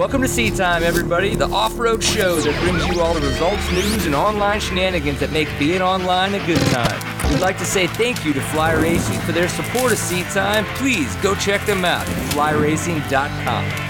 Welcome to Seat Time, everybody, the off-road show that brings you all the results, news, and online shenanigans that make being online a good time. We'd like to say thank you to Fly Racing for their support of Seat Time. Please go check them out at flyracing.com.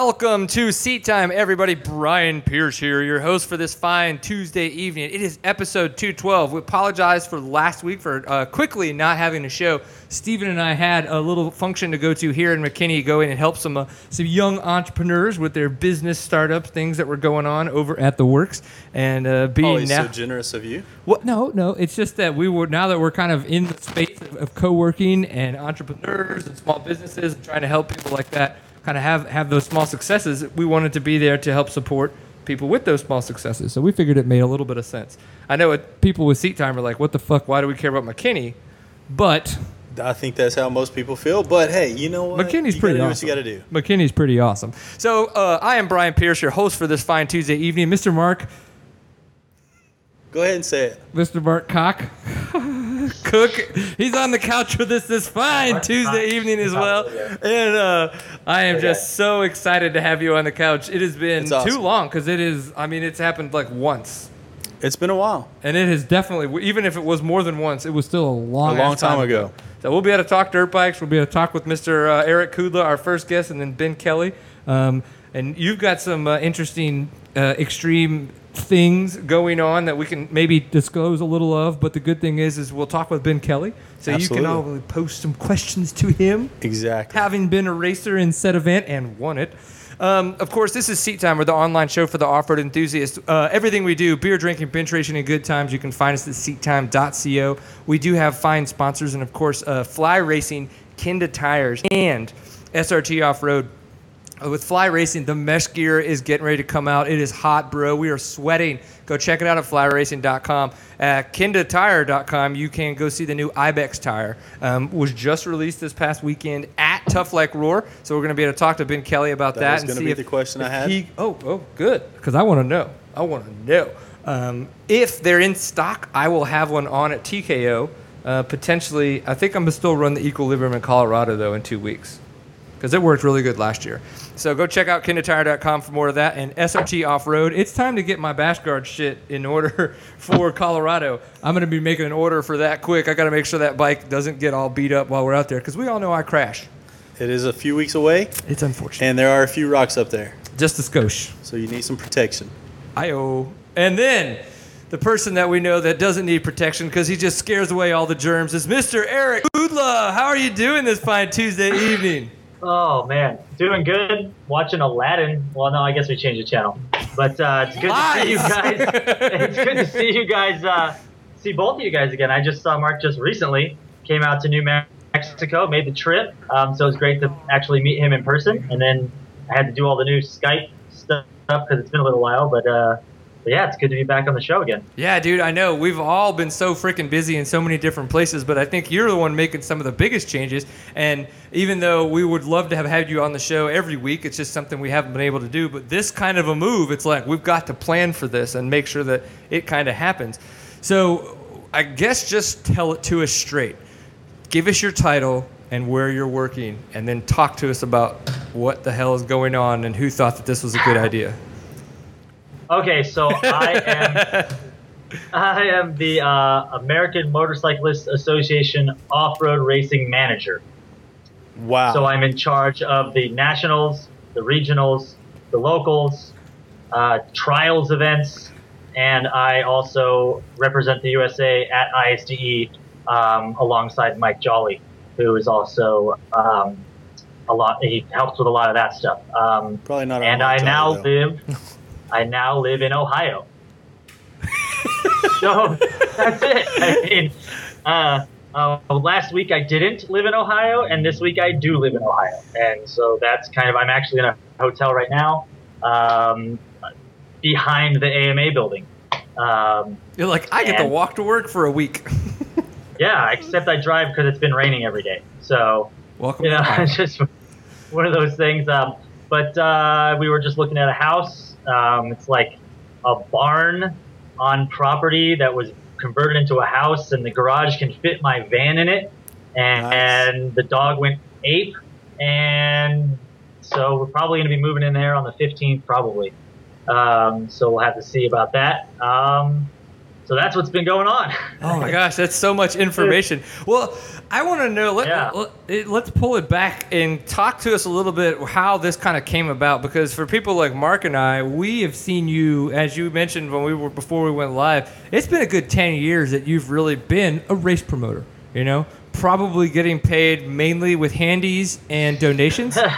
Welcome to Seat Time, everybody. Brian Pierce here, your host for this fine Tuesday evening. It is episode 212. We apologize for last week for uh, quickly not having a show. Stephen and I had a little function to go to here in McKinney, go in and help some uh, some young entrepreneurs with their business startups, things that were going on over at the Works, and uh, being Always now. so generous of you. What? no, no. It's just that we were now that we're kind of in the space of, of co-working and entrepreneurs and small businesses and trying to help people like that kind of have have those small successes. We wanted to be there to help support people with those small successes. So we figured it made a little bit of sense. I know it, people with seat time are like, "What the fuck? Why do we care about McKinney?" But I think that's how most people feel. But hey, you know what? McKinney's you pretty awesome. what you got to do. McKinney's pretty awesome. So uh, I am Brian Pierce, your host for this fine Tuesday evening. Mr. Mark, Go ahead and say it. Mr. Mark Cock. Cook, he's on the couch with us this fine Tuesday evening as well. And uh, I am just so excited to have you on the couch. It has been It's awesome. too long because it is, I mean, it's happened like once. It's been a while. And it has definitely, even if it was more than once, it was still a long, A long ass time ago. So we'll be able to talk dirt bikes. We'll be able to talk with Mr. Uh, Erek Kudla, our first guest, and then Ben Kelley. Um, and you've got some uh, interesting, uh, extreme things going on that we can maybe disclose a little of. But the good thing is, is we'll talk with Ben Kelley, so you can all post some questions to him Exactly. having been a racer in said event and won it. Um, of course, this is Seat Time, we're the online show for the off-road enthusiast. Uh, everything we do, beer drinking, bench racing, and good times, you can find us at seattime.co. We do have fine sponsors, and of course, uh, Fly Racing, Kenda Tires, and SRT Off-Road. Uh, With Fly Racing, the mesh gear is getting ready to come out. It is hot, bro. We are sweating. Go check it out at flyracing.com. At kendatire.com, you can go see the new Ibex tire. Um, was just released this past weekend at Tough Like RORR. So we're going to be able to talk to Ben Kelley about that. That was and gonna see be if- the question I had. He, oh, oh, good. Because I want to know. I want to know. Um, if they're in stock, I will have one on at TKO. Uh, potentially, I think I'm going to still run the Equilibrium in Colorado, though, in two weeks because it worked really good last year. So go check out kendatire.com for more of that. And SRT Off Road, it's time to get my bash guard shit in order for Colorado. I'm going to be making an order for that quick. I got to make sure that bike doesn't get all beat up while we're out there because we all know I crash. It is a few weeks away, It's unfortunate. and there are a few rocks up there, Just a skosh. so you need some protection. I-O. And then the person that we know that doesn't need protection because he just scares away all the germs is Mr. Erek Kudla. How are you doing this fine Tuesday evening? Oh man, doing good. Watching Aladdin. Well, no, I guess we changed the channel. But uh, it's good to see you guys. it's good to see you guys. Uh, see both of you guys again. I just saw Mark just recently. Came out to New Mexico, made the trip. Um, so it was great to actually meet him in person. And then I had to do all the new Skype stuff because it's been a little while. But, uh, but yeah, it's good to be back on the show again. Yeah, dude, I know. We've all been so freaking busy in so many different places, but I think you're the one making some of the biggest changes. And even though we would love to have had you on the show every week, it's just something we haven't been able to do. But this kind of a move, it's like we've got to plan for this and make sure that it kind of happens. So I guess just tell it to us straight. Give us your title and where you're working, and then talk to us about what the hell is going on and who thought that this was a good idea. Okay, so I am I am the uh, American Motorcyclist Association off-road racing manager. Wow. So I'm in charge of the nationals, the regionals, the locals, uh, trials events, and I also represent the USA at ISDE um, alongside Mike Jolly, who is also um, a lot. He helps with a lot of that stuff. Um, Probably not. and I now though. live. I now live in Ohio. so that's it. I mean, uh, uh, last week I didn't live in Ohio, and this week I do live in Ohio, and so that's kind of. I'm actually in a hotel right now, um, behind the AMA building. Um, You're like, I get to walk to work for a week. yeah, except I drive because it's been raining every day. So Welcome you know, to it's just one of those things. Um, but uh, we were just looking at a house. Um, it's like a barn on property that was converted into a house, and the garage can fit my van in it. And, Nice. and the dog went ape, and so we're probably going to be moving in there on the 15th, probably. Um, so we'll have to see about that. Um, so that's what's been going on. Oh my gosh, that's so much information. Well, I want to know. Let, Yeah. let, us pull it back and talk to us a little bit how this kind of came about. Because for people like Mark and I, we have seen you, as you mentioned when we were before we went live. It's been a good ten years that you've really been a race promoter. You know, probably getting paid mainly with handies and donations.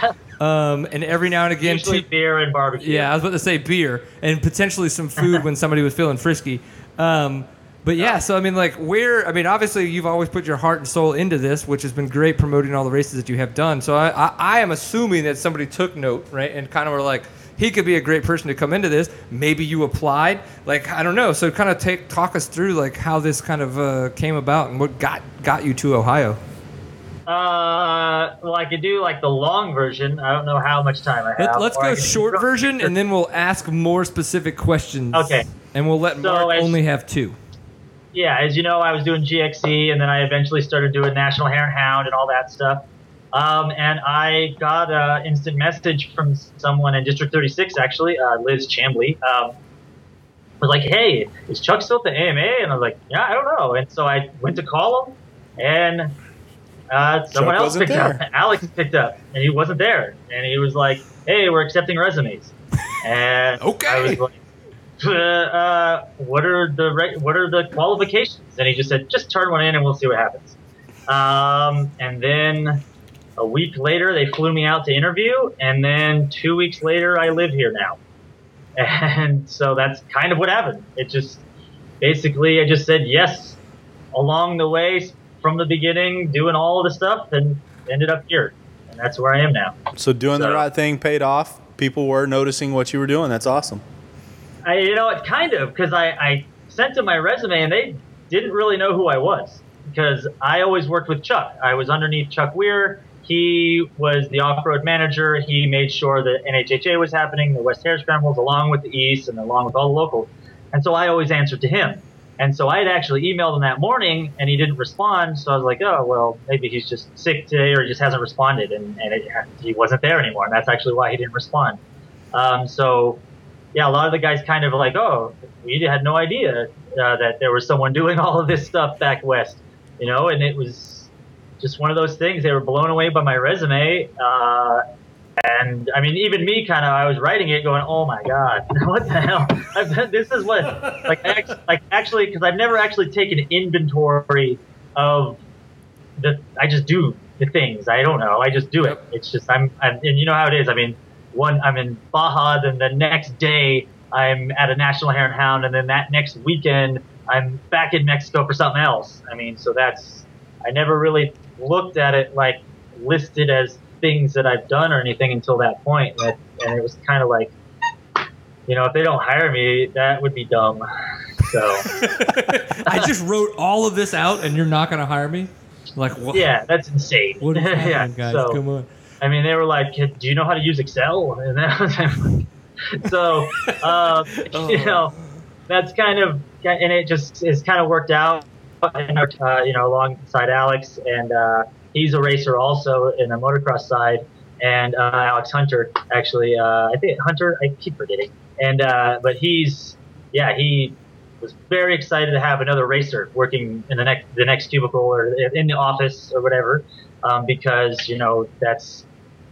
Um, and every now and again, Usually two- beer and barbecue. yeah, I was about to say beer and potentially some food when somebody was feeling frisky. Um, but yeah, so I mean, like, where? I mean, obviously, you've always put your heart and soul into this, which has been great promoting all the races that you have done. So I, I, I am assuming that somebody took note, right, and kind of were like, he could be a great person to come into this. Maybe you applied, like, I don't know. So kind of take talk us through like how this kind of uh, came about and what got got you to Ohio. Uh, well, I could do like the long version. I don't know how much time I have. Let, I go short version, and then we'll ask more specific questions. Okay. And we'll let So Mark as- only have two. yeah, as you know, I was doing GXE, and then I eventually started doing National Hare and Hound and all that stuff. Um, and I got an instant message from someone in District 36, actually, uh, Liz Chambly. Um, was like, "Hey, is Chuck still at the AMA?" And I was like, "Yeah, I don't know." And so I went to call him, and uh, someone else wasn't picked up. Alex picked up, and he wasn't there. And he was like, "Hey, we're accepting resumes." And I Okay. was like, uh, uh, what are the what are the qualifications? And he just said, just turn one in and we'll see what happens. Um, and then a week later, they flew me out to interview, and then two weeks later, I live here now. And so that's kind of what happened. It just basically, I just said yes along the way from the beginning, doing all the stuff, and ended up here. And that's where I am now. So doing the right thing paid off. People were noticing what you were doing. That's awesome. I, you know, it kind of because I, I sent them my resume and they didn't really know who I was because I always worked with Chuck. I was underneath Chuck Weir. He was the off-road manager. He made sure that NHHA was happening, the West Hare Scrambles, along with the East and along with all the locals. And so I always answered to him. And so I had actually emailed him that morning and he didn't respond. So I was like, oh, well, maybe he's just sick today or he just hasn't responded. And, and it, he wasn't there anymore. And that's actually why he didn't respond. Um, so yeah, a lot of the guys kind of like, oh, we had no idea uh, that there was someone doing all of this stuff back west, you know, and it was just one of those things. They were blown away by my resume. Uh, and I mean, even me kind of, I was writing it going, oh my God, what the hell? I've, this is what, like, I like actually, because I've never actually taken inventory of the, I just do the things. I don't know. I just do it. It's just, I'm, I'm and you know how it is. I mean, one I'm in Baja, then the next day I'm at a National Hare and Hound, and then that next weekend I'm back in Mexico for something else. I mean, so that's I never really looked at it like listed as things that I've done or anything until that point, and, and it was kind of like, you know, if they don't hire me, that would be dumb. So I just wrote all of this out, and you're not going to hire me? Like, what? yeah, that's insane. What is happening, yeah, guys? so- Come on. I mean, they were like, "Do you know how to use Excel?" And that was like, so, um, you know, that's kind of, and it just is kind of worked out. And, uh, you know, alongside Alex, and uh, he's a racer also in the motocross side, and uh, Alex Hunter actually, uh, I think Hunter, I keep forgetting, and uh, but he's, yeah, he was very excited to have another racer working in the next the next cubicle or in the office or whatever, um, because you know that's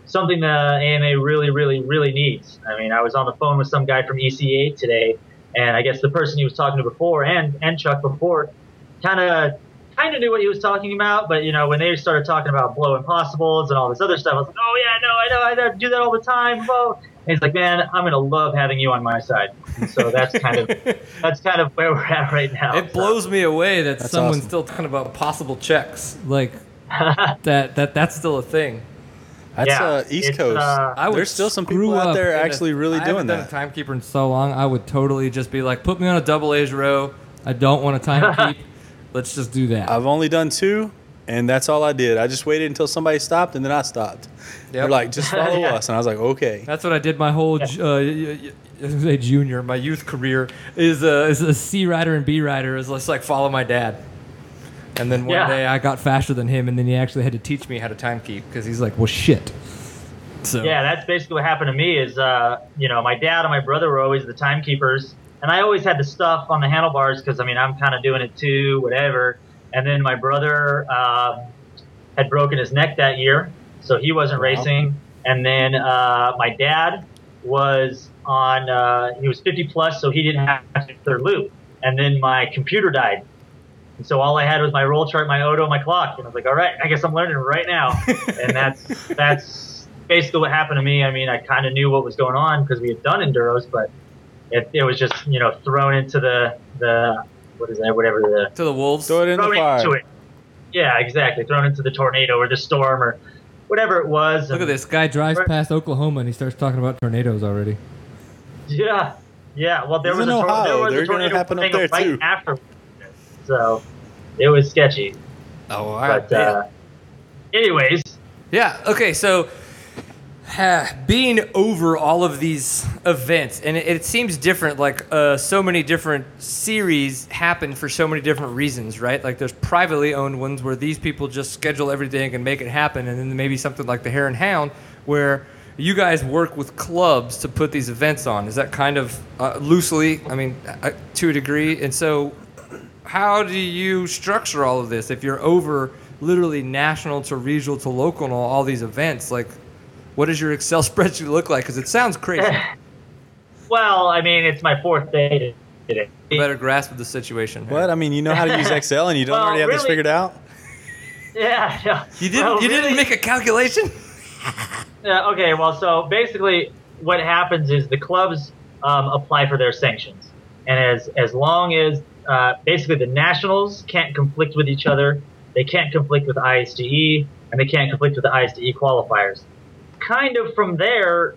something the AMA really, really, really needs. I mean, I was on the phone with some guy from ECA today, and I guess the person he was talking to before and and Chuck before, kind of kind of knew what he was talking about, but you know when they started talking about blow impossibles and all this other stuff, I was like, oh yeah, no, I know, I do that all the time. Blow. And he's like, man, I'm gonna love having you on my side. And so that's kind of that's kind of where we're at right now. It blows me away that That's someone's awesome. still talking about possible checks. Like, that, that that's still a thing. That's Yeah, uh, East Coast. uh, I would There's still some people out up there in a- actually really I haven't doing done that. a timekeeper in so long. I would totally just be like, put me on a double A's row. I don't want to time keep. Let's just do that. I've only done two, and that's all I did. I just waited until somebody stopped, and then I stopped. They're like, just follow Yeah. us, and I was like, okay. That's what I did my whole ju- uh, y- y- I was gonna say junior, my youth career is a, is a C rider and B rider is just like follow my dad. And then one Yeah. day I got faster than him, and then he actually had to teach me how to time keep because he's like, well, shit. So Yeah, that's basically what happened to me. Is uh, you know, my dad and my brother were always the timekeepers, and I always had the stuff on the handlebars because I mean I'm kind of doing it too, whatever. And then my brother um, had broken his neck that year, so he wasn't Wow. racing. And then uh, my dad was on. Uh, he was 50 plus, so he didn't have to do third loop. And then my computer died. And so all I had was my roll chart, my Odo, my clock, and I was like, "All right, I guess I'm learning right now." and that's that's basically what happened to me. I mean, I kind of knew what was going on because we had done enduros, but it, it was just you know thrown into the the what is that? Whatever the to the wolves. Throw it in the fire. into it. Yeah, exactly. Thrown into the tornado or the storm or whatever it was. Look at this guy drives Right. past Oklahoma and he starts talking about tornadoes already. Yeah, yeah. Well, there He's was a, tor- there was They're a gonna tornado happen up there, right too. after, so it was sketchy. Oh, all But uh, anyways, Yeah. Okay. So, ha, being over all of these events, and it, it seems different. Like uh, so many different series happen for so many different reasons, right? Like there's privately owned ones where these people just schedule everything and make it happen, and then maybe something like the Hare and Hound where you guys work with clubs to put these events on. Is that kind of uh, loosely? I mean, uh, to a degree, and so how do you structure all of this if you're over literally national to regional to local and all, all these events like what does your excel spreadsheet look like because it sounds crazy well, I mean, it's my fourth day today. better grasp of the situation What? I mean, you know how to use Excel and you don't Well, already have this figured out? Yeah, yeah. you didn't Well, you didn't make a calculation Yeah, okay, well, so basically, what happens is the clubs um, apply for their sanctions, and as as long as uh, basically the nationals can't conflict with each other, they can't conflict with ISDE, and they can't conflict with the ISDE qualifiers. Kind of from there,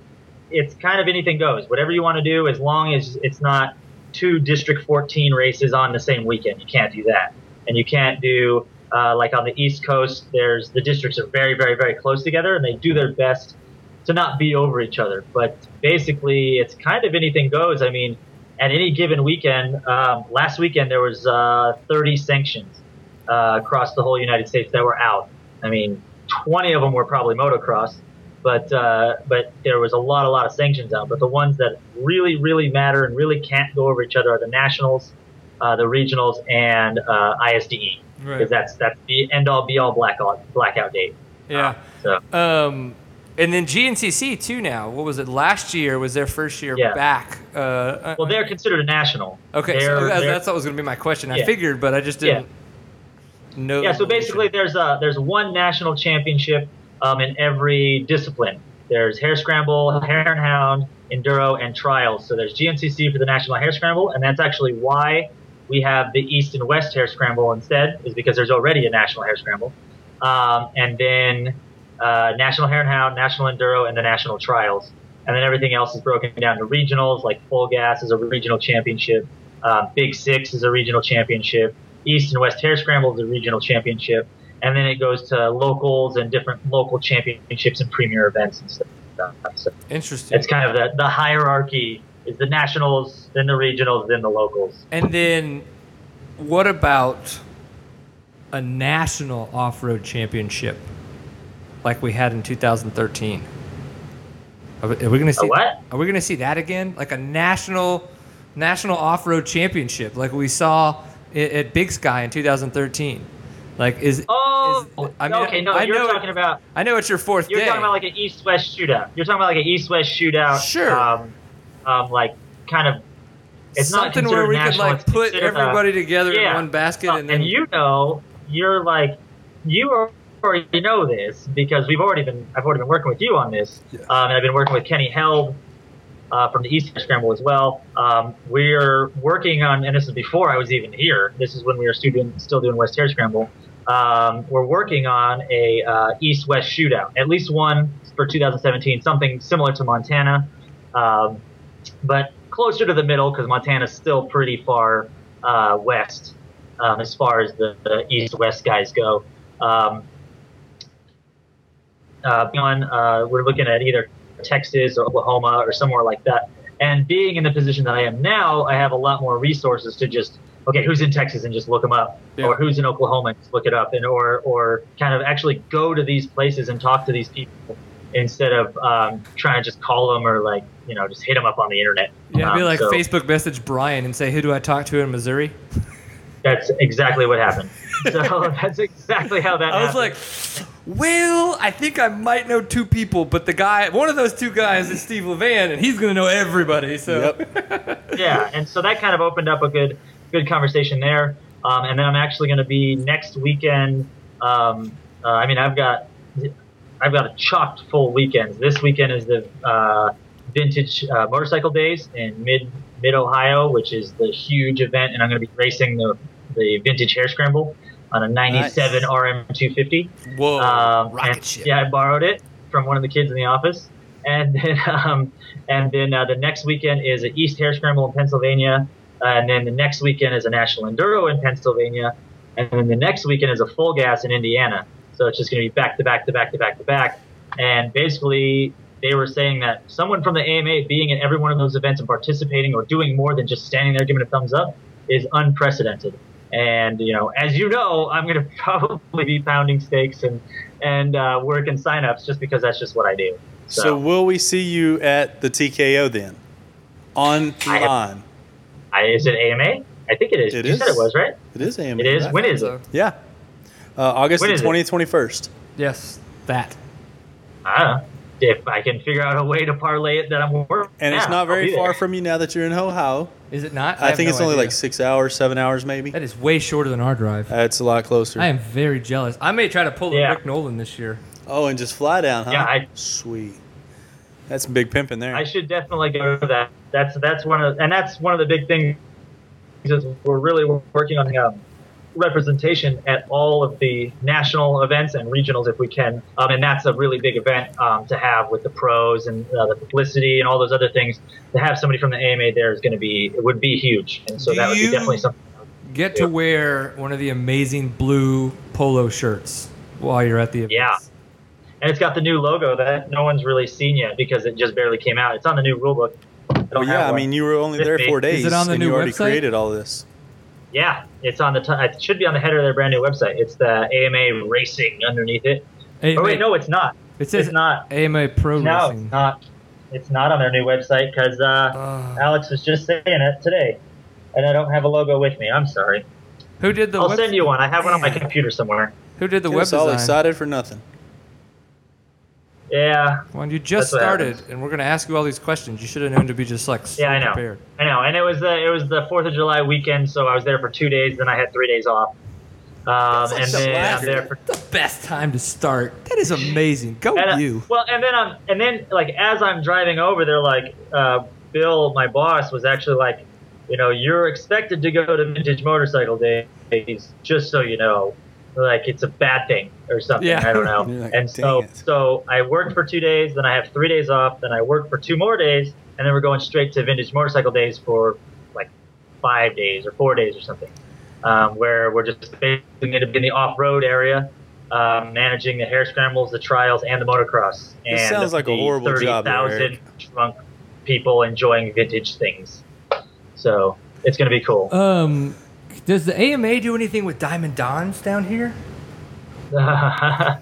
it's kind of anything goes. Whatever you want to do, as long as it's not two District 14 races on the same weekend, you can't do that, and you can't do uh, like on the East Coast, there's the districts are very, very, very close together, and they do their best to not be over each other. But basically, it's kind of anything goes. I mean, at any given weekend, um, last weekend there was uh, 30 sanctions uh, across the whole United States that were out. I mean, 20 of them were probably motocross, but uh, but there was a lot, a lot of sanctions out. But the ones that really, really matter and really can't go over each other are the nationals, uh, the regionals, and uh, ISDE because that's that's the end all be all blackout blackout date. yeah So um and then GNCC too now. What was it? Last year was their first year Yeah. back. Uh, well, they're considered a national. okay, They're- so that's, that's what was going to be my question. I Yeah. figured, but I just didn't know. yeah. So basically, there's a there's one national championship um, in every discipline. There's hare scramble, hare and hound, enduro, and trials. So there's GNCC for the national hare scramble, and that's actually why we have the east and west hare scramble instead, is because there's already a national hare scramble. Um, and then uh, national hare and hound, national enduro, and the national trials. And then everything else is broken down to regionals, like full gas is a regional championship, uh, Big Six is a regional championship, East and West Hare Scramble is a regional championship, and then it goes to locals and different local championships and premier events and stuff. So interesting. it's kind of the, the hierarchy is the nationals, then the regionals, then the locals. And then, what about a national off-road championship like we had in 2013? Are we, are we gonna see? what? Are we gonna see that again? Like a national, national off-road championship, like we saw at, at Big Sky in 2013. Like is Oh, is- I mean, okay. No, I you're know talking about I know it's your 4th you're day. talking about like an east-west shootout. You're talking about like an east-west shootout. Sure. Um, um, like kind of. It's not something where we could national, like put everybody together in one basket Uh, and then you know, you're like, you already know this because we've already been, I've already been working with you on this, um, and I've been working with Kenny Held uh, from the East Scramble as well. Um, we're working on, and this is before I was even here. This is when we were still doing, still doing West Hare Scramble. Um, we're working on a uh, East-West shootout, at least one for 2017, something similar to Montana, um, but closer to the middle because Montana's still pretty far uh, west um, as far as the, the east-west guys go. Um, uh, beyond, uh, we're looking at either Texas or Oklahoma or somewhere like that. And being in the position that I am now, I have a lot more resources to just okay, who's in Texas and just look them up, Yeah. or who's in Oklahoma and just look it up, and or or kind of actually go to these places and talk to these people instead of um, trying to just call them or like you know just hit them up on the internet. Yeah, I'd be Um, like so Facebook message Brian and say, "Who do I talk to in Missouri?" That's exactly what happened. So that's exactly how that. I was happened. like, "Well, I think I might know two people, but the guy, one of those two guys is Steve Levan, and he's gonna know everybody." So, Yep. yeah, and so that kind of opened up a good good conversation there. Um, and then I'm actually going to be next weekend. Um, uh, I mean, I've got I've got a chocked full weekends. This weekend is the uh, vintage uh, motorcycle days in mid mid Ohio, which is the huge event, and I'm going to be racing the the vintage hare scramble on a '97 Nice. RM250. whoa, Um, rocket ship. Yeah, I borrowed it from one of the kids in the office, and then um, and then uh, the next weekend is an East Hare Scramble in Pennsylvania, uh, and then the next weekend is a National Enduro in Pennsylvania, and then the next weekend is a Full Gas in Indiana. So it's just going to be back to back to back to back to back, and basically they were saying that someone from the AMA being at every one of those events and participating or doing more than just standing there giving a thumbs up is unprecedented. And you know, as you know, I'm going to probably be pounding stakes and and uh, working signups just because that's just what I do. So, So will we see you at the TKO then? On I have- line. I, is it AMA? I think it is. It you said it was right. It is AMA. It is. right? When is So, it? Yeah. Uh, August When the 20th, 21st. yes, that. I don't know. If I can figure out a way to parlay it that I'm working. And it's yeah, not very far there. from you now that you're in Ohio. Is it not? I, have think no it's only idea. like six hours, seven hours maybe. That is way shorter than our drive. That's a lot closer. I am very jealous. I may try to pull a Yeah. Rick Nolan this year. oh, and just fly down, huh? Yeah, I- Sweet. That's some big pimping there. I should definitely go to that. That's that's one of and that's one of the big things. Is we're really working on um, representation at all of the national events and regionals if we can, um, and that's a really big event um, to have with the pros and uh, the publicity and all those other things. To have somebody from the AMA there is going to be it would be huge, and so Do that would be definitely something. Get to wear one of the amazing blue polo shirts while you're at the event. Yeah. And it's got the new logo that no one's really seen yet because it just barely came out. It's on the new rule book. I well, yeah, I mean, you were only there big. four Is days. it on the and new you already website? created all this. Yeah, it's on the. T- it should be on the header of their brand new website. It's the AMA Racing underneath it. Hey, Oh wait, wait, no, it's not. It says It's not. AMA Pro No, Racing. it's not. It's not on their new website because uh, Uh, Alex was just saying it today, and I don't have a logo with me. I'm sorry. who did the? I'll web- send you one. I have one on my computer somewhere. Who did the Get web us all excited for nothing. Yeah, When you just started, and we're gonna ask you all these questions, you should have known to be just like so yeah, I know. prepared. I know, and it was the it was the Fourth of July weekend, so I was there for two days. Then I had three days off, um, and the then last- I'm there for The best time to start. That is amazing. Go and, uh, you. Well, and then I'm and then like as I'm driving over there, like uh, Bill, my boss, was actually like, you know, you're expected to go to Vintage Motorcycle Days, just so you know, like it's a bad thing or something. Yeah. I don't know. Like, and so it." so I worked for two days, then I have three days off, then I work for two more days, and then we're going straight to Vintage Motorcycle Days for like five days or four days or something, um, where we're just basically going to be in the off-road area, um, managing the hare scrambles, the trials, and the motocross. And This sounds like a horrible job 30,000 drunk people enjoying vintage things. So it's going to be cool. Um, does the AMA do anything with Diamond Dons down here? Diamond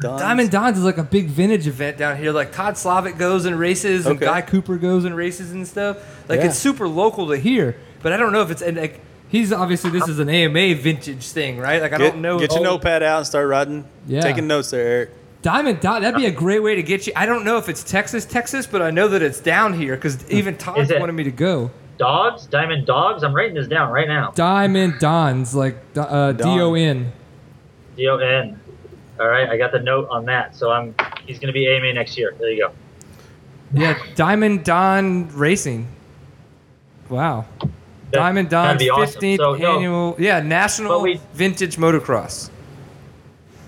Dons. Diamond Dons is like a big vintage event down here. Like Todd Slavic goes and races, and Okay. Guy Cooper goes and races and stuff. Like Yeah. it's super local to here, but I don't know if it's and like he's obviously this is an AMA vintage thing, right? Like I Get, don't know. get your oh, notepad out and start writing. Yeah. Taking notes there, Erek. Diamond Don. That'd be a great way to get you. I don't know if it's Texas, Texas, but I know that it's down here because even Todd Is it? wanted me to go. Dogs, diamond dogs. I'm writing this down right now. Diamond Dons, like uh, D O N. D O N. All right, I got the note on that. So I'm he's going to be AMA next year. There you go. Yeah, Diamond Don Racing. Wow. That- Diamond that'd Don's be awesome. 15th So, no, annual, yeah, National But we- Vintage Motocross.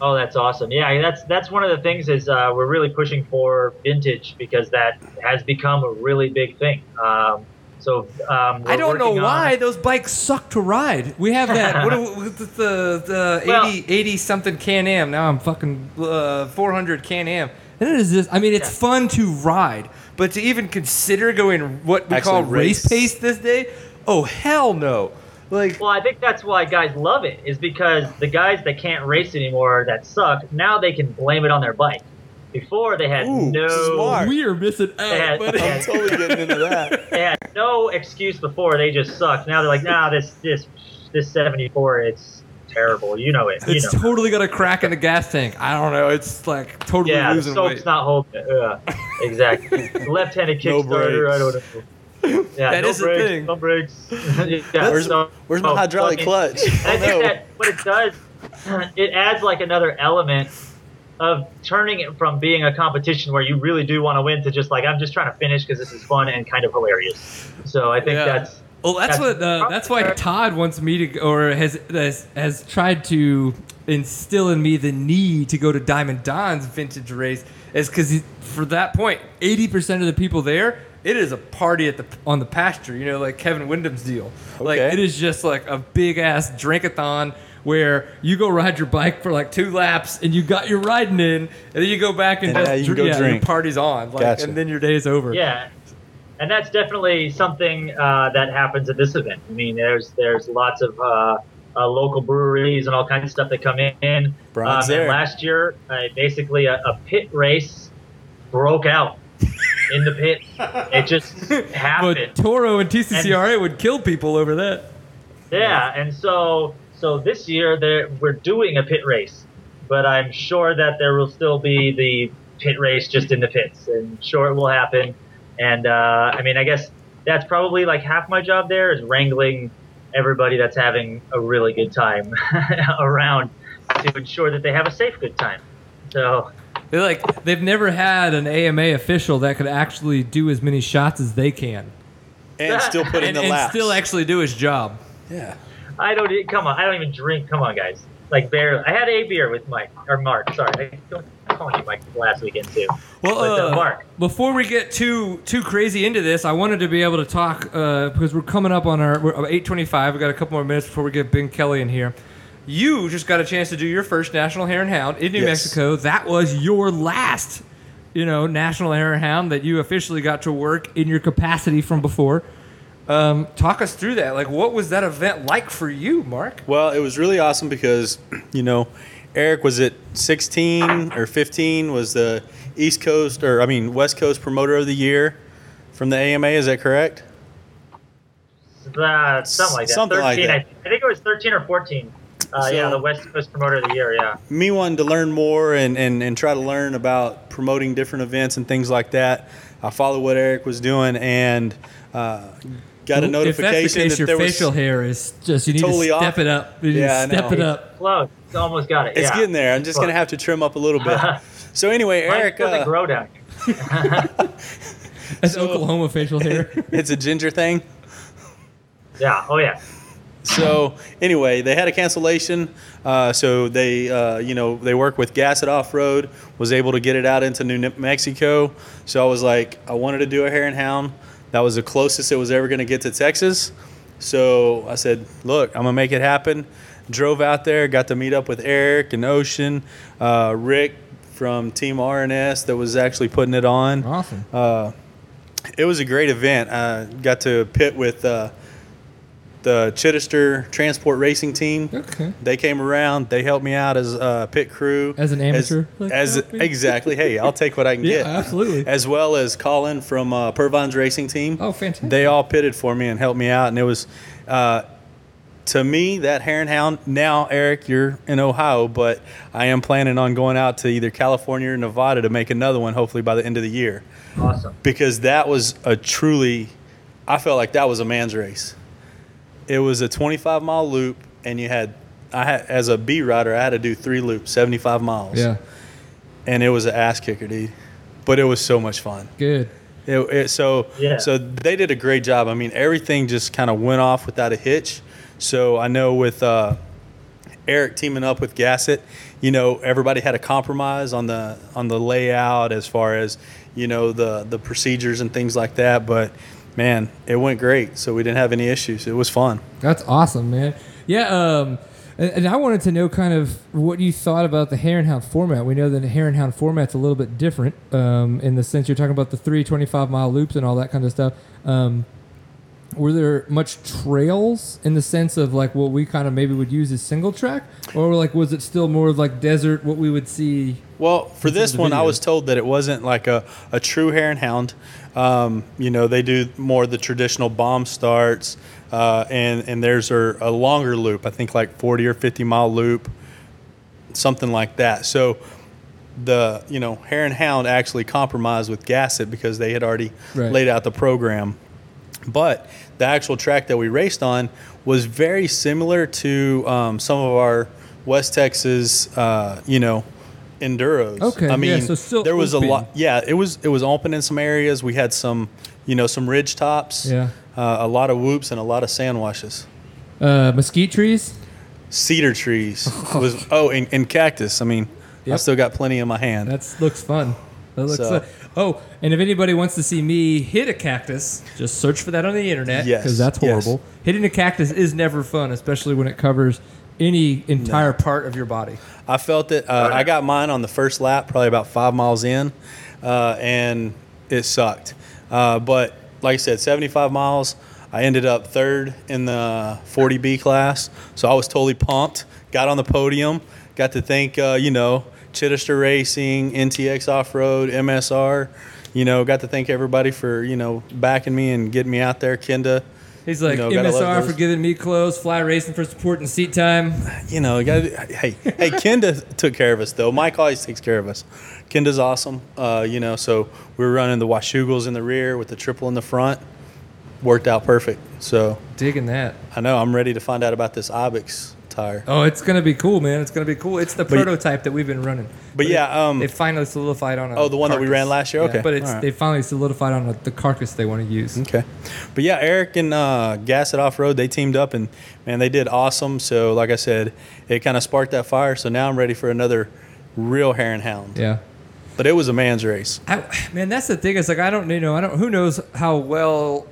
Oh, that's awesome. Yeah, that's that's one of the things is uh, we're really pushing for vintage because that has become a really big thing. Um, so um, I don't know why on- those bikes suck to ride. We have that. what do- what the the, the Well- 80 80 something Can Am. Now I'm fucking uh, 400 Can Am. And it is just. I mean, it's Yeah. fun to ride, but to even consider going what we call race race. pace this day, oh hell no! Like Well, I think that's why guys love it is because the guys that can't race anymore that suck now they can blame it on their bike. Before they had Ooh, no smart. We are missing out, Yeah. buddy. I'm totally getting into that. they had no excuse before. They just sucked. Now they're like, nah, this this this 74, it's terrible. You know it. You It's know. totally got a crack in the gas tank. I don't know. It's like totally yeah, the losing soap's weight. not holding it. Yeah, exactly. Left-handed No Kickstarter. I don't know. Yeah, That no is the brakes, thing. No brakes. yeah, Where's, so- where's my so hydraulic fucking- clutch? And I Oh, think no. that what it does, it adds like another element of turning it from being a competition where you really do want to win to just like I'm just trying to finish because this is fun and kind of hilarious. So I think Yeah. that's Well, that's, That's- what. Uh, that's why Todd wants me to, or has, has has tried to instill in me the need to go to Diamond Don's vintage race, is because for that point, eighty percent of the people there, it is a party at the on the pasture. You know, like Kevin Windham's deal. Like it is just like a big ass drinkathon where you go ride your bike for like two laps and you got your riding in, and then you go back and, And, just yeah, you can dr- go yeah, your drink. party's on, like, Gotcha. and then your day's over. Yeah, and that's definitely something uh, that happens at this event. I mean, there's there's lots of uh, uh, local breweries and all kinds of stuff that come in. Brian's Um, and there. last year, uh, basically a, a pit race broke out in the pit. It just happened. But Toro and TCCRA would kill people over that. Yeah, and so so this year there we're doing a pit race, but I'm sure that there will still be the pit race just in the pits, and sure it will happen. And uh, I mean, I guess that's probably like half my job there is wrangling everybody that's having a really good time around to ensure that they have a safe good time. So They're like they've never had an AMA official that could actually do as many shots as they can, and still put in and, the and still actually do his job. yeah. I don't e- come on. I don't even drink. Come on, guys. Like barely. I had a beer with Mike or Mark. Sorry, I don't, I'm calling you Mike last weekend too. Well, But, uh, uh, Mark. before we get too too crazy into this, I wanted to be able to talk uh, because we're coming up on our we're uh, 8:25. We got a couple more minutes before we get Ben Kelley in here. You just got a chance to do your first National Hare and Hound in New Yes. Mexico. That was your last, you know, National Hare and Hound that you officially got to work in your capacity from before. Um, talk us through that. Like, what was that event like for you, Mark? Well, it was really awesome because, you know, Erek was at 16 or 15 was the East Coast or I mean West Coast Promoter of the Year from the AMA. Is that correct? Uh, something like that. Something 13, like that. I, I think it was 13 or 14. Uh, So- yeah, the West Coast Promoter of the Year, yeah. Me wanting to learn more and, and, and try to learn about promoting different events and things like that. I followed what Erek was doing and uh, got a notification if that's the case, that your there facial was. hair is just you need Totally to off. step it up. You need Yeah, to step it up. Close. It's almost got it. It's yeah. getting there. I'm just gonna have to trim up a little bit. So anyway, Mine Erek, doesn't uh, grow down. That's So- Oklahoma facial hair. it's a ginger thing. Yeah. Oh, yeah. So anyway, they had a cancellation. Uh, so they, uh, you know, they work with Gasset Off Road. Was able to get it out into New Mexico. So I was like, I wanted to do a hare and hound. That was the closest it was ever going to get to Texas. So I said, look, I'm gonna make it happen. Drove out there, got to meet up with Erek and Ocean, uh, Rick from Team RNS that was actually putting it on. awesome. Uh, it was a great event. I got to pit with uh, the Chittister Transport Racing Team. Okay. They came around. They helped me out as a pit crew. As an amateur? As, Like, as- exactly. Hey, I'll take what I can Yeah, get. absolutely. As well as Colin from uh, Purvines Racing Team. Oh, fantastic. They all pitted for me and helped me out, and it was. Uh, to me, that hare and hound. Now, Erek, you're in Ohio, but I am planning on going out to either California or Nevada to make another one, hopefully by the end of the year Awesome. because that was a truly I felt like that was a man's race. It was a 25 mile loop and you had I had as a B rider I had to do 3 loops, 75 miles. yeah. And it was an ass kicker, dude. But it was so much fun. Good. It, it, so Yeah. so they did a great job. I mean, everything just kind of went off without a hitch. So I know with uh, Erek teaming up with Gasset, you know, everybody had a compromise on the on the layout as far as you know the the procedures and things like that. But man, it went great. So we didn't have any issues. It was fun. That's awesome, man. Yeah. Um, and, and I wanted to know kind of what you thought about the Hare and Hound format. We know that the Hare and Hound format's a little bit different um, in the sense you're talking about the three 25 mile loops and all that kind of stuff. Um, were there much trails in the sense of like what we kind of maybe would use as single track, or like was it still more like desert? What we would see? Well, for this one, I was told that it wasn't like a, a true hare and hound. Um, you know, they do more the traditional bomb starts, uh, and and there's a, a longer loop. I think like 40 or 50 mile loop, something like that. So the you know hare and hound actually compromised with Gasset because they had already Right. laid out the program. But the actual track that we raced on was very similar to um, some of our West Texas, uh, you know, enduros. Okay, I yeah, mean, so still there was open. a lot. Yeah, it was it was open in some areas. We had some, you know, some ridge tops. Yeah. Uh, a lot of whoops and a lot of sand washes. Uh, mesquite trees. Cedar trees was oh, and, and cactus. I mean, I still got plenty in my hand. That looks fun. That looks So- fun. Oh, and if anybody wants to see me hit a cactus, just search for that on the internet Yes, because that's yes. horrible. Hitting a cactus is never fun, especially when it covers any entire part of your body. I felt it. Uh, I got mine on the first lap, probably about five miles in, uh, and it sucked. Uh, but like I said, 75 miles. I ended up third in the 40B class, so I was totally pumped. Got on the podium. Got to thank uh, you know Chittister Racing, NTX Off Road, MSR. You know, got to thank everybody for you know backing me and getting me out there. Kenda, He's like know, MSR for giving me clothes, Fly Racing for support and seat time. you know, got hey, hey, Kenda took care of us though. Mike always takes care of us. Kenda's awesome. Uh, you know, so we were running the Washougals in the rear with the triple in the front. Worked out perfect. So Digging that. I know I'm ready to find out about this Ibex tire. Oh, it's gonna be cool, man. It's gonna be cool. It's the But prototype that we've been running. But yeah, um, they finally solidified on. A Oh, the one that we ran last year? Yeah, Okay, but it's right. they finally solidified on a, the carcass they want to use. Okay, but yeah, Erek and uh, Gasset Off Road they teamed up and man, they did awesome. So like I said, it kind of sparked that fire. So now I'm ready for another real hare and hound. Yeah. But it was a man's race. I, man, that's the thing. It's like I don't, you know, I don't. Who knows how well?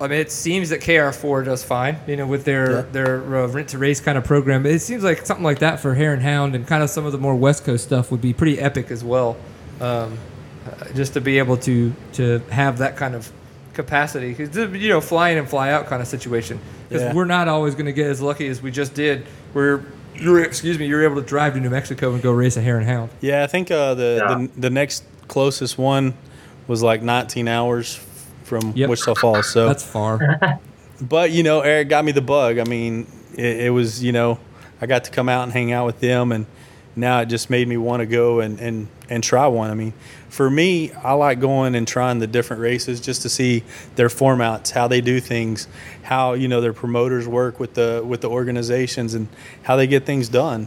I mean, it seems that KR4 does fine, you know, with their Yeah. their uh, rent to race kind of program. It seems like something like that for Hare and Hound and kind of some of the more West Coast stuff would be pretty epic as well. Um, uh, just to be able to to have that kind of capacity, 'Cause, you know, flying in and fly out kind of situation. Because Yeah. we're not always going to get as lucky as we just did. Where you're, excuse me, you're able to drive to New Mexico and go race a Hare and Hound. Yeah, I think uh, the, Yeah. the the next closest one was like 19 hours from Yep. Wichita Falls. So, That's far. but you know, Erek got me the bug. I mean, it, it was you know, I got to come out and hang out with them, and now it just made me want to go and and and try one. I mean, for me, I like going and trying the different races just to see their formats, how they do things, how you know their promoters work with the with the organizations, and how they get things done.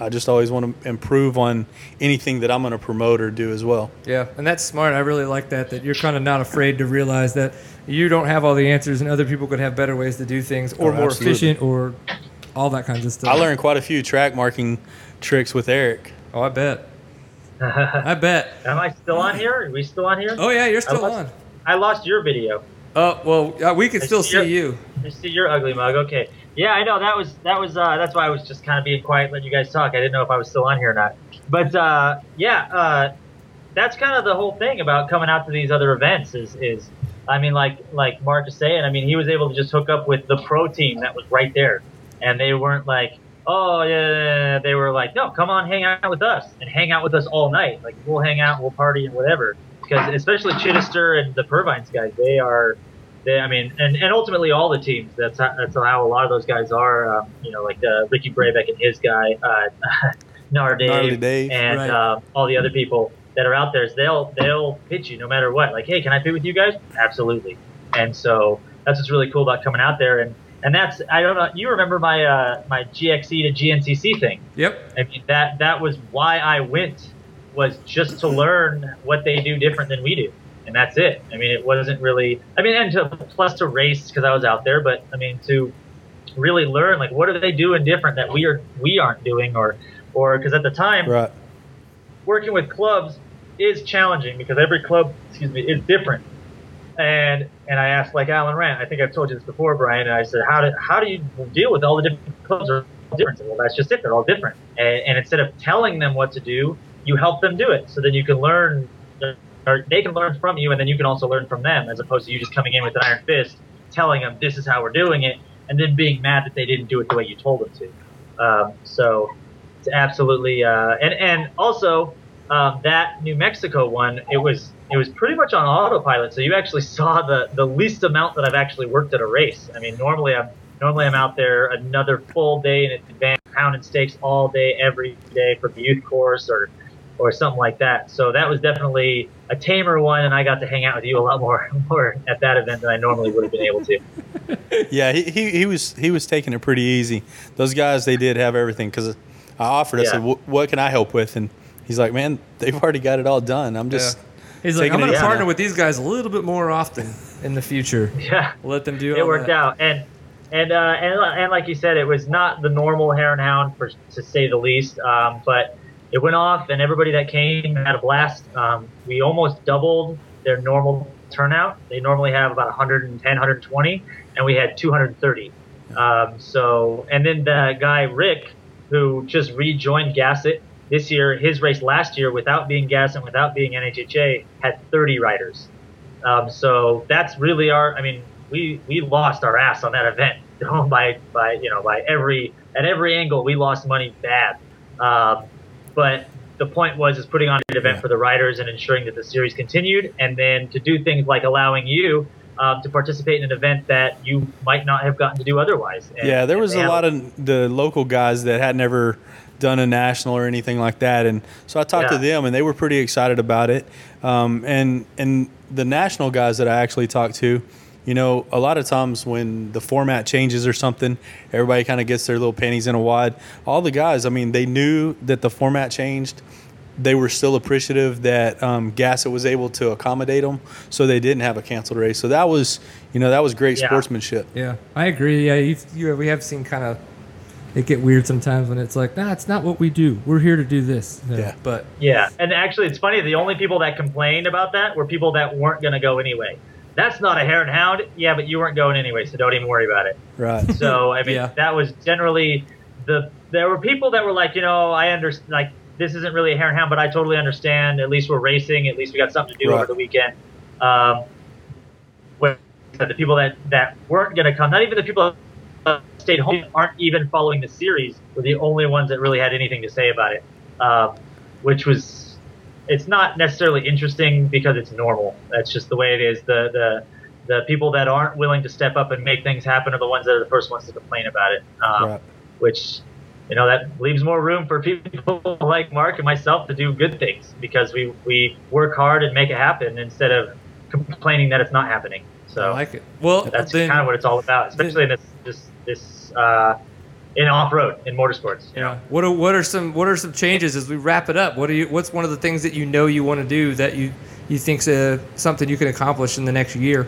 I just always want to improve on anything that I'm going to promote or do as well. Yeah, and that's smart. I really like that. That you're kind of not afraid to realize that you don't have all the answers, and other people could have better ways to do things, or Oh, more absolutely. efficient, or all that kinds of stuff. I learned quite a few track marking tricks with Erek. Oh, I bet. I bet. Am I still on here? Are we still on here? Oh yeah, you're still lost- on. I lost your video. Oh well, we can I still see your- see you. I see your ugly mug. Okay. Yeah, I know that was that was uh, that's why I was just kind of being quiet, letting you guys talk. I didn't know if I was still on here or not. But uh, yeah, uh, that's kind of the whole thing about coming out to these other events. Is is I mean, like like Mark is saying. I mean, he was able to just hook up with the pro team that was right there, and they weren't like, oh yeah. they were like, no, come on, hang out with us and hang out with us all night. Like we'll hang out, we'll party and whatever. Because especially Chittister and the Purvines guys, they are they, I mean, and, and ultimately all the teams. That's how, that's how a lot of those guys are. Um, you know, like uh, Ricky Brabec and his guy, uh, Nar Dave, and right. uh, all the other people that are out there. Is they'll they'll pitch you no matter what. Like, hey, can I pit with you guys? Absolutely. And so that's what's really cool about coming out there. And and that's I don't know. You remember my uh, my GXE to GNCC thing? Yep. I mean that that was why I went was just to learn what they do different than we do, and that's it. I mean, it wasn't really. I mean, and to plus to race because I was out there, but I mean to really learn like what are they doing different that we are we aren't doing, or or because at the time Right. working with clubs is challenging because every club, excuse me, is different. And and I asked like Alan Rand, I think I've told you this before, Brian. And I said, how do how do you deal with all the different clubs are all different? Well, that's just it. They're all different. And, and instead of telling them what to do, you help them do it. So then you can learn, or they can learn from you, and then you can also learn from them, as opposed to you just coming in with an iron fist telling them this is how we're doing it, and then being mad that they didn't do it the way you told them to. Um, so it's absolutely, uh, and and also um, that New Mexico one, it was it was pretty much on autopilot. So you actually saw the the least amount that I've actually worked at a race. I mean, normally I'm normally I'm out there another full day in advance, pounding stakes all day, every day for the youth course or or something like that. So that was definitely a tamer one, and I got to hang out with you a lot more more at that event than I normally would have been able to. Yeah, he, he, he was he was taking it pretty easy. Those guys they did have everything because I offered. I Yeah. said, "What can I help with?" And he's like, "Man, they've already got it all done. I'm just." He's like, I'm going to partner with these guys a little bit more often in the future. Yeah. Let them do it all worked that. out and and uh, and and like you said it was not the normal hare and hound for to say the least um, but it went off and everybody that came had a blast um, we almost doubled their normal turnout they normally have about 110 120 and we had 230 um, so and then the guy rick who just rejoined gasset this year his race last year without being gasset without being nhha had 30 riders um, so that's really our. I mean, we we lost our ass on that event by by you know by every at every angle we lost money bad. Um, but the point was is putting on an event for the riders and ensuring that the series continued, and then to do things like allowing you. Um, to participate in an event that you might not have gotten to do otherwise. And- Yeah, there was a lot of the local guys that had never done a national or anything like that, and so I talked to them, and they were pretty excited about it. Um, and and the national guys that I actually talked to, you know, a lot of times when the format changes or something, everybody kind of gets their little panties in a wad. All the guys, I mean, they knew that the format changed. They were still appreciative that um, Gasset was able to accommodate them, so they didn't have a canceled race. So that was, you know, that was great Yeah. sportsmanship. Yeah, I agree. Yeah, you, you, we have seen kind of it get weird sometimes when it's like, nah, it's not what we do. We're here to do this. Yeah. but Yeah, and actually, it's funny. The only people that complained about that were people that weren't going to go anyway. That's not a hare and hound. Yeah, but you weren't going anyway, so don't even worry about it. Right. So I mean, Yeah. that was generally the. There were people that were like, you know, I understand. Like, this isn't really a hare and hound, but I totally understand. At least we're racing. At least we got something to do Right. over the weekend. Um, where the people that that weren't going to come, not even the people that stayed home, aren't even following the series, were the only ones that really had anything to say about it. Um, which was, it's not necessarily interesting because it's normal. That's just the way it is. The the the people that aren't willing to step up and make things happen are the ones that are the first ones to complain about it. Um, Right. Which, you know, that leaves more room for people like Mark and myself to do good things because we we work hard and make it happen instead of complaining that it's not happening. So I like it. Well, that's then, kind of what it's all about, especially in this this this uh, in off road in motorsports. You know. What are what are some what are some changes as we wrap it up? What are you? What's one of the things that you know you want to do that you you think's uh, something you can accomplish in the next year?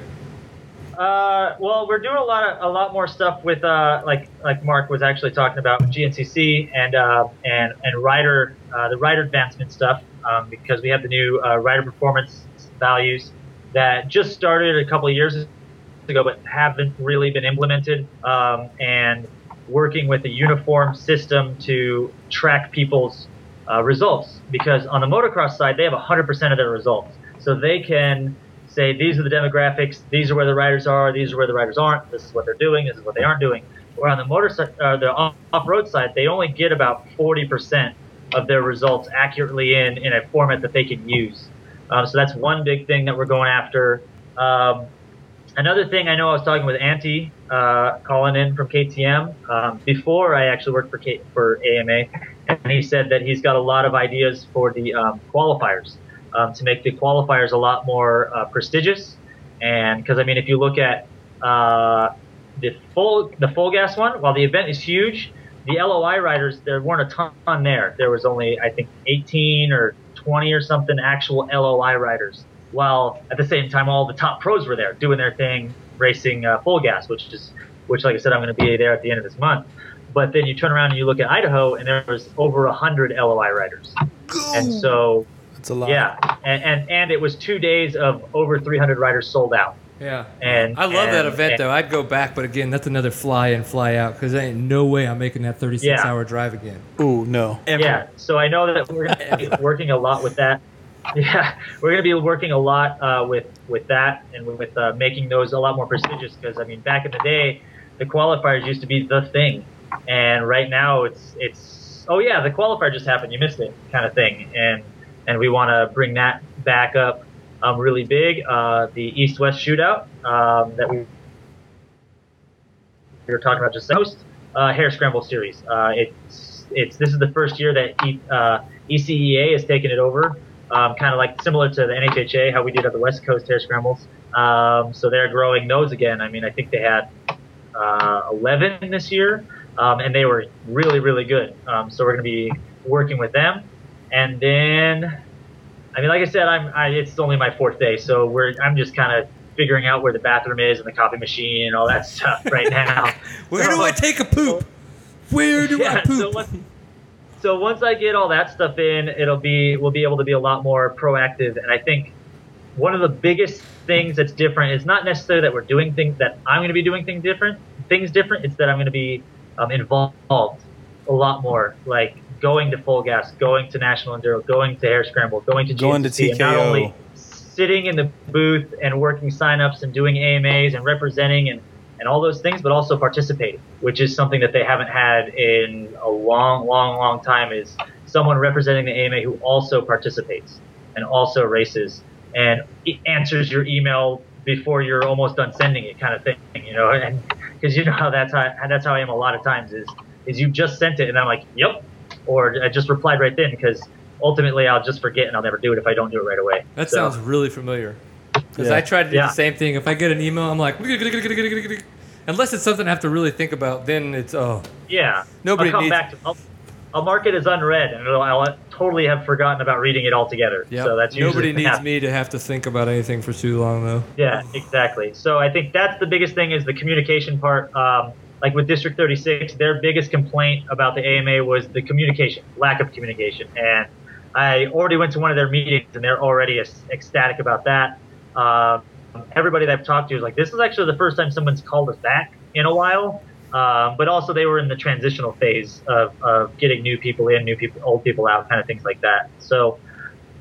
Uh, well, we're doing a lot of a lot more stuff with uh, like like Mark was actually talking about with GNCC and uh, and and rider uh, the rider advancement stuff um, because we have the new uh, rider performance values that just started a couple of years ago but haven't really been implemented um, and working with a uniform system to track people's uh, results. Because on the motocross side they have 100% of their results. So they can say these are the demographics these are where the riders are these are where the riders aren't this is what they're doing this is what they aren't doing. Where on the motor uh, the off- off-road side they only get about 40% of their results accurately in in a format that they can use. Um, so that's one big thing that we're going after. Um, another thing I know I was talking with Antti uh, Kallonen in from KTM um, before I actually worked for K- for AMA, and he said that he's got a lot of ideas for the um, qualifiers um, to make the qualifiers a lot more uh, prestigious. And because I mean, if you look at uh, the full the full gas one, while the event is huge, the LOI riders there weren't a ton there. There was only I think 18 or 20 or something actual LOI riders while at the same time all the top pros were there doing their thing racing uh, full gas which is which like i said i'm going to be there at the end of this month but then you turn around and you look at idaho and there was over 100 loi riders and so It's a lot. yeah and, and and it was two days of over 300 riders sold out Yeah. and I love that event and- though. I'd go back, but again, that's another fly in, fly out because there ain't no way I'm making that 36 Yeah. hour drive again. Ooh, no. Ever. Yeah, so I know that we're going to be working a lot with that. Yeah, we're going to be working a lot uh, with with that and with uh, making those a lot more prestigious. Because I mean, back in the day, the qualifiers used to be the thing, and right now it's it's oh yeah, the qualifier just happened, you missed it, kind of thing. And and we want to bring that back up um, really big. Uh, the East West Shootout um, that we we were talking about just host uh, Hare Scramble series. Uh, it's it's this is the first year that e, uh, ECEA has taken it over. Um, kind of like similar to the NHHA, how we did at the West Coast hare Scrambles. Um, so they're growing those again. I mean, I think they had uh, 11 this year, um, and they were really, really good. Um, so we're going to be working with them, and then, I mean, like I said, I'm I, it's only my fourth day, so we're I'm just kind of figuring out where the bathroom is and the coffee machine and all that stuff right now. Where do I take a poop? Where do I Yeah, so poop? once, so once I get all that stuff in, it'll be we'll be able to be a lot more proactive. And I think one of the biggest things that's different is not necessarily that we're doing things that I'm going to be doing things different. Things different. It's that I'm going to be um, involved a lot more, like going to full gas, going to national enduro, going to hare scramble, going to Going to and not only sitting in the booth and working signups and doing AMAs and representing and and all those things, but also participating, which is something that they haven't had in a long, long, long time. Is someone representing the AMA who also participates and also races and e- answers your email before you're almost done sending it, kind of thing, you know? And because you know how that's how that's how I am a lot of times is is you just sent it and I'm like, yep, or I just replied right then because ultimately I'll just forget and I'll never do it if I don't do it right away. That So- sounds really familiar. Because Yeah. I try to do Yeah. the same thing. If I get an email, I'm like, unless it's something I have to really think about, then it's oh. Yeah. Nobody I'll come needs- back to I'll, I'll mark it as unread and I'll totally have forgotten about reading it altogether. Yeah. So that's Nobody needs me to have to think about anything for too long, though. Yeah, exactly. So I think that's the biggest thing is the communication part. Um, like with District 36, their biggest complaint about the AMA was the communication, lack of communication. And I already went to one of their meetings and they're already ec- ecstatic about that. Um, everybody that I've talked to is like, this is actually the first time someone's called us back in a while. Um, but also they were in the transitional phase of, of getting new people in, new people, old people out, kind of things like that. So,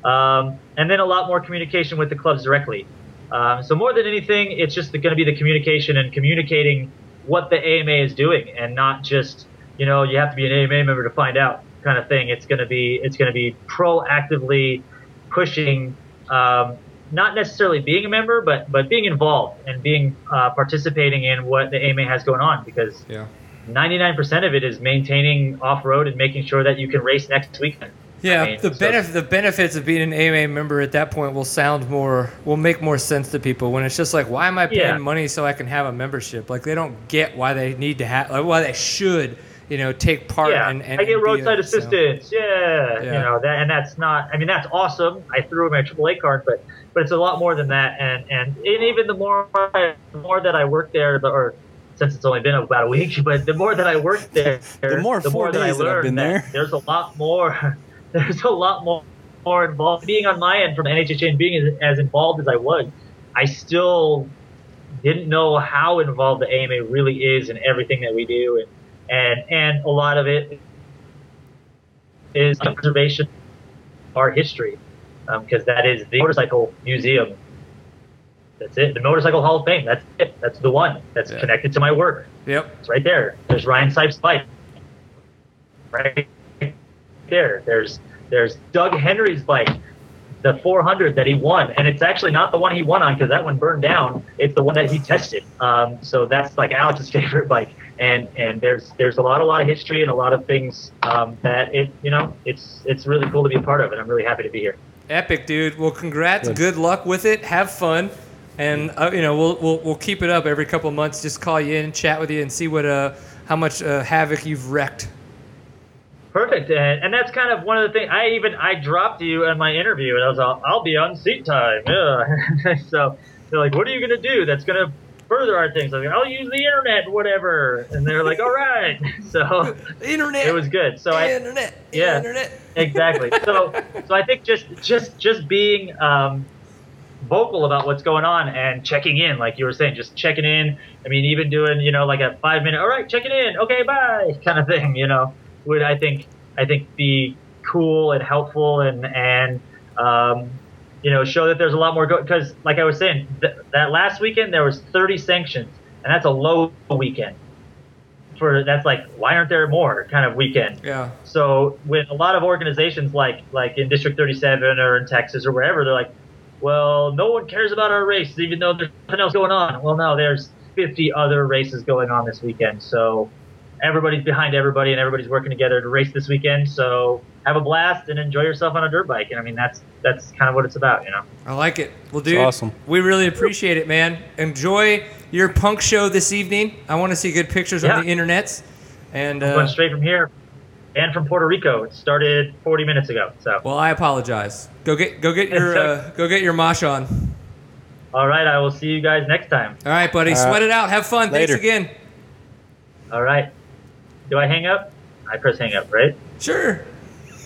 um, and then a lot more communication with the clubs directly. Um, so more than anything, it's just going to be the communication and communicating what the AMA is doing, and not just you know you have to be an AMA member to find out kind of thing. It's going to be it's going to be proactively pushing, um, not necessarily being a member, but but being involved and being uh, participating in what the AMA has going on because Yeah. 99% of it is maintaining off road and making sure that you can race next weekend. Yeah, I mean, the so- benef- the benefits of being an AMA member at that point will sound more will make more sense to people when it's just like why am I paying Yeah. money so I can have a membership? Like they don't get why they need to have like why they should you know take part yeah, and, and I get roadside a- so- assistance. Yeah, you know that, and that's not. I mean, that's awesome. I threw in my AAA card, but but it's a lot more than that. And and, and even the more the more that I work there, the, or since it's only been about a week, but the more that I worked there, The more four that I days that I've learned been there. There's a lot more. There's a lot more more involved. Being on my end from NHHA and being as, as involved as I was, I still didn't know how involved the AMA really is in everything that we do, and and and a lot of it is conservation, our history, because that is the motorcycle museum. That's it. The Motorcycle Hall of Fame. That's it. That's the one. That's Yeah. connected to my work. Yep. It's right there. There's Ryan Sipes' bike. Right there. There's there's Doug Henry's bike, the 400 that he won, and it's actually not the one he won on because that one burned down. It's the one that he tested. Um, so that's like Alex's favorite bike, and and there's there's a lot a lot of history and a lot of things um, that it you know it's it's really cool to be a part of, and I'm really happy to be here. Epic, dude. Well, congrats. Good. Good luck with it. Have fun. And uh, you know we'll, we'll we'll keep it up every couple of months. Just call you in, chat with you, and see what uh how much uh, havoc you've wrecked. Perfect, and, and that's kind of one of the things. I even I dropped you in my interview, and I was all, I'll be on seat time. Yeah. so they're like, what are you gonna do that's gonna further our things? Like, I'll use the internet, whatever. And they're like, all right. So the Internet. it was good. So I internet. Yeah. Internet. exactly. So so I think just just just being um, vocal about what's going on and checking in, like you were saying, just checking in. I mean, even doing you know like a five minute, all right, checking in, okay, bye, kind of thing. You know, would I think I think be cool and helpful and and Um, you know, show that there's a lot more go because, like I was saying, th- that last weekend there was 30 sanctions, and that's a low weekend. For that's like, why aren't there more kind of weekend? Yeah. So with a lot of organizations like like in District 37 or in Texas or wherever, they're like, well, no one cares about our race, even though there's nothing else going on. Well, no, there's 50 other races going on this weekend, so everybody's behind everybody and everybody's working together to race this weekend. So have a blast and enjoy yourself on a dirt bike. And I mean, that's that's kind of what it's about, you know. I like it. Well, dude, awesome. we really appreciate it, man. Enjoy your punk show this evening. I want to see good pictures Yeah. on the internets. And I'm going uh, straight from here and from Puerto Rico. It started 40 minutes ago. So well, I apologize. Go get go get your uh, go get your mosh on. all right, I will see you guys next time. All right, buddy. All right. Sweat it out. Have fun. Later. Thanks again. All right. Do I hang up? I press hang up, right? Sure.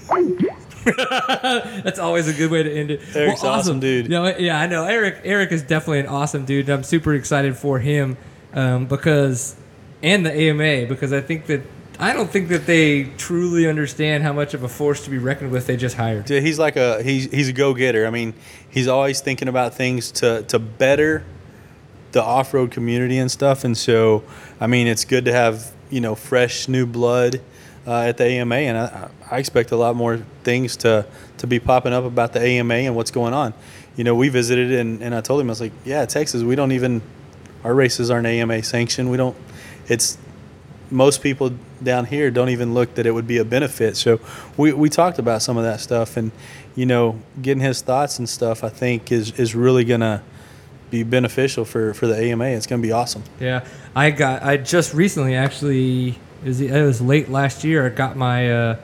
That's always a good way to end it. Erek's an awesome dude. No, yeah, I know. Erek Erek is definitely an awesome dude. I'm super excited for him um, because and the AMA because I think that I don't think that they truly understand how much of a force to be reckoned with they just hired. Yeah, he's like a he's he's a go getter. I mean, he's always thinking about things to to better the off road community and stuff. And so, I mean, it's good to have you know fresh new blood uh, at the AMA, and I, I expect a lot more things to to be popping up about the AMA and what's going on. You know, we visited and, and I told him I was like, yeah, Texas, we don't even our races aren't AMA sanctioned. We don't. It's most people down here don't even look that it would be a benefit. So we, we talked about some of that stuff and you know getting his thoughts and stuff I think is, is really gonna be beneficial for, for the AMA. It's gonna be awesome. Yeah, I got. I just recently actually it was, it was late last year. I got my uh,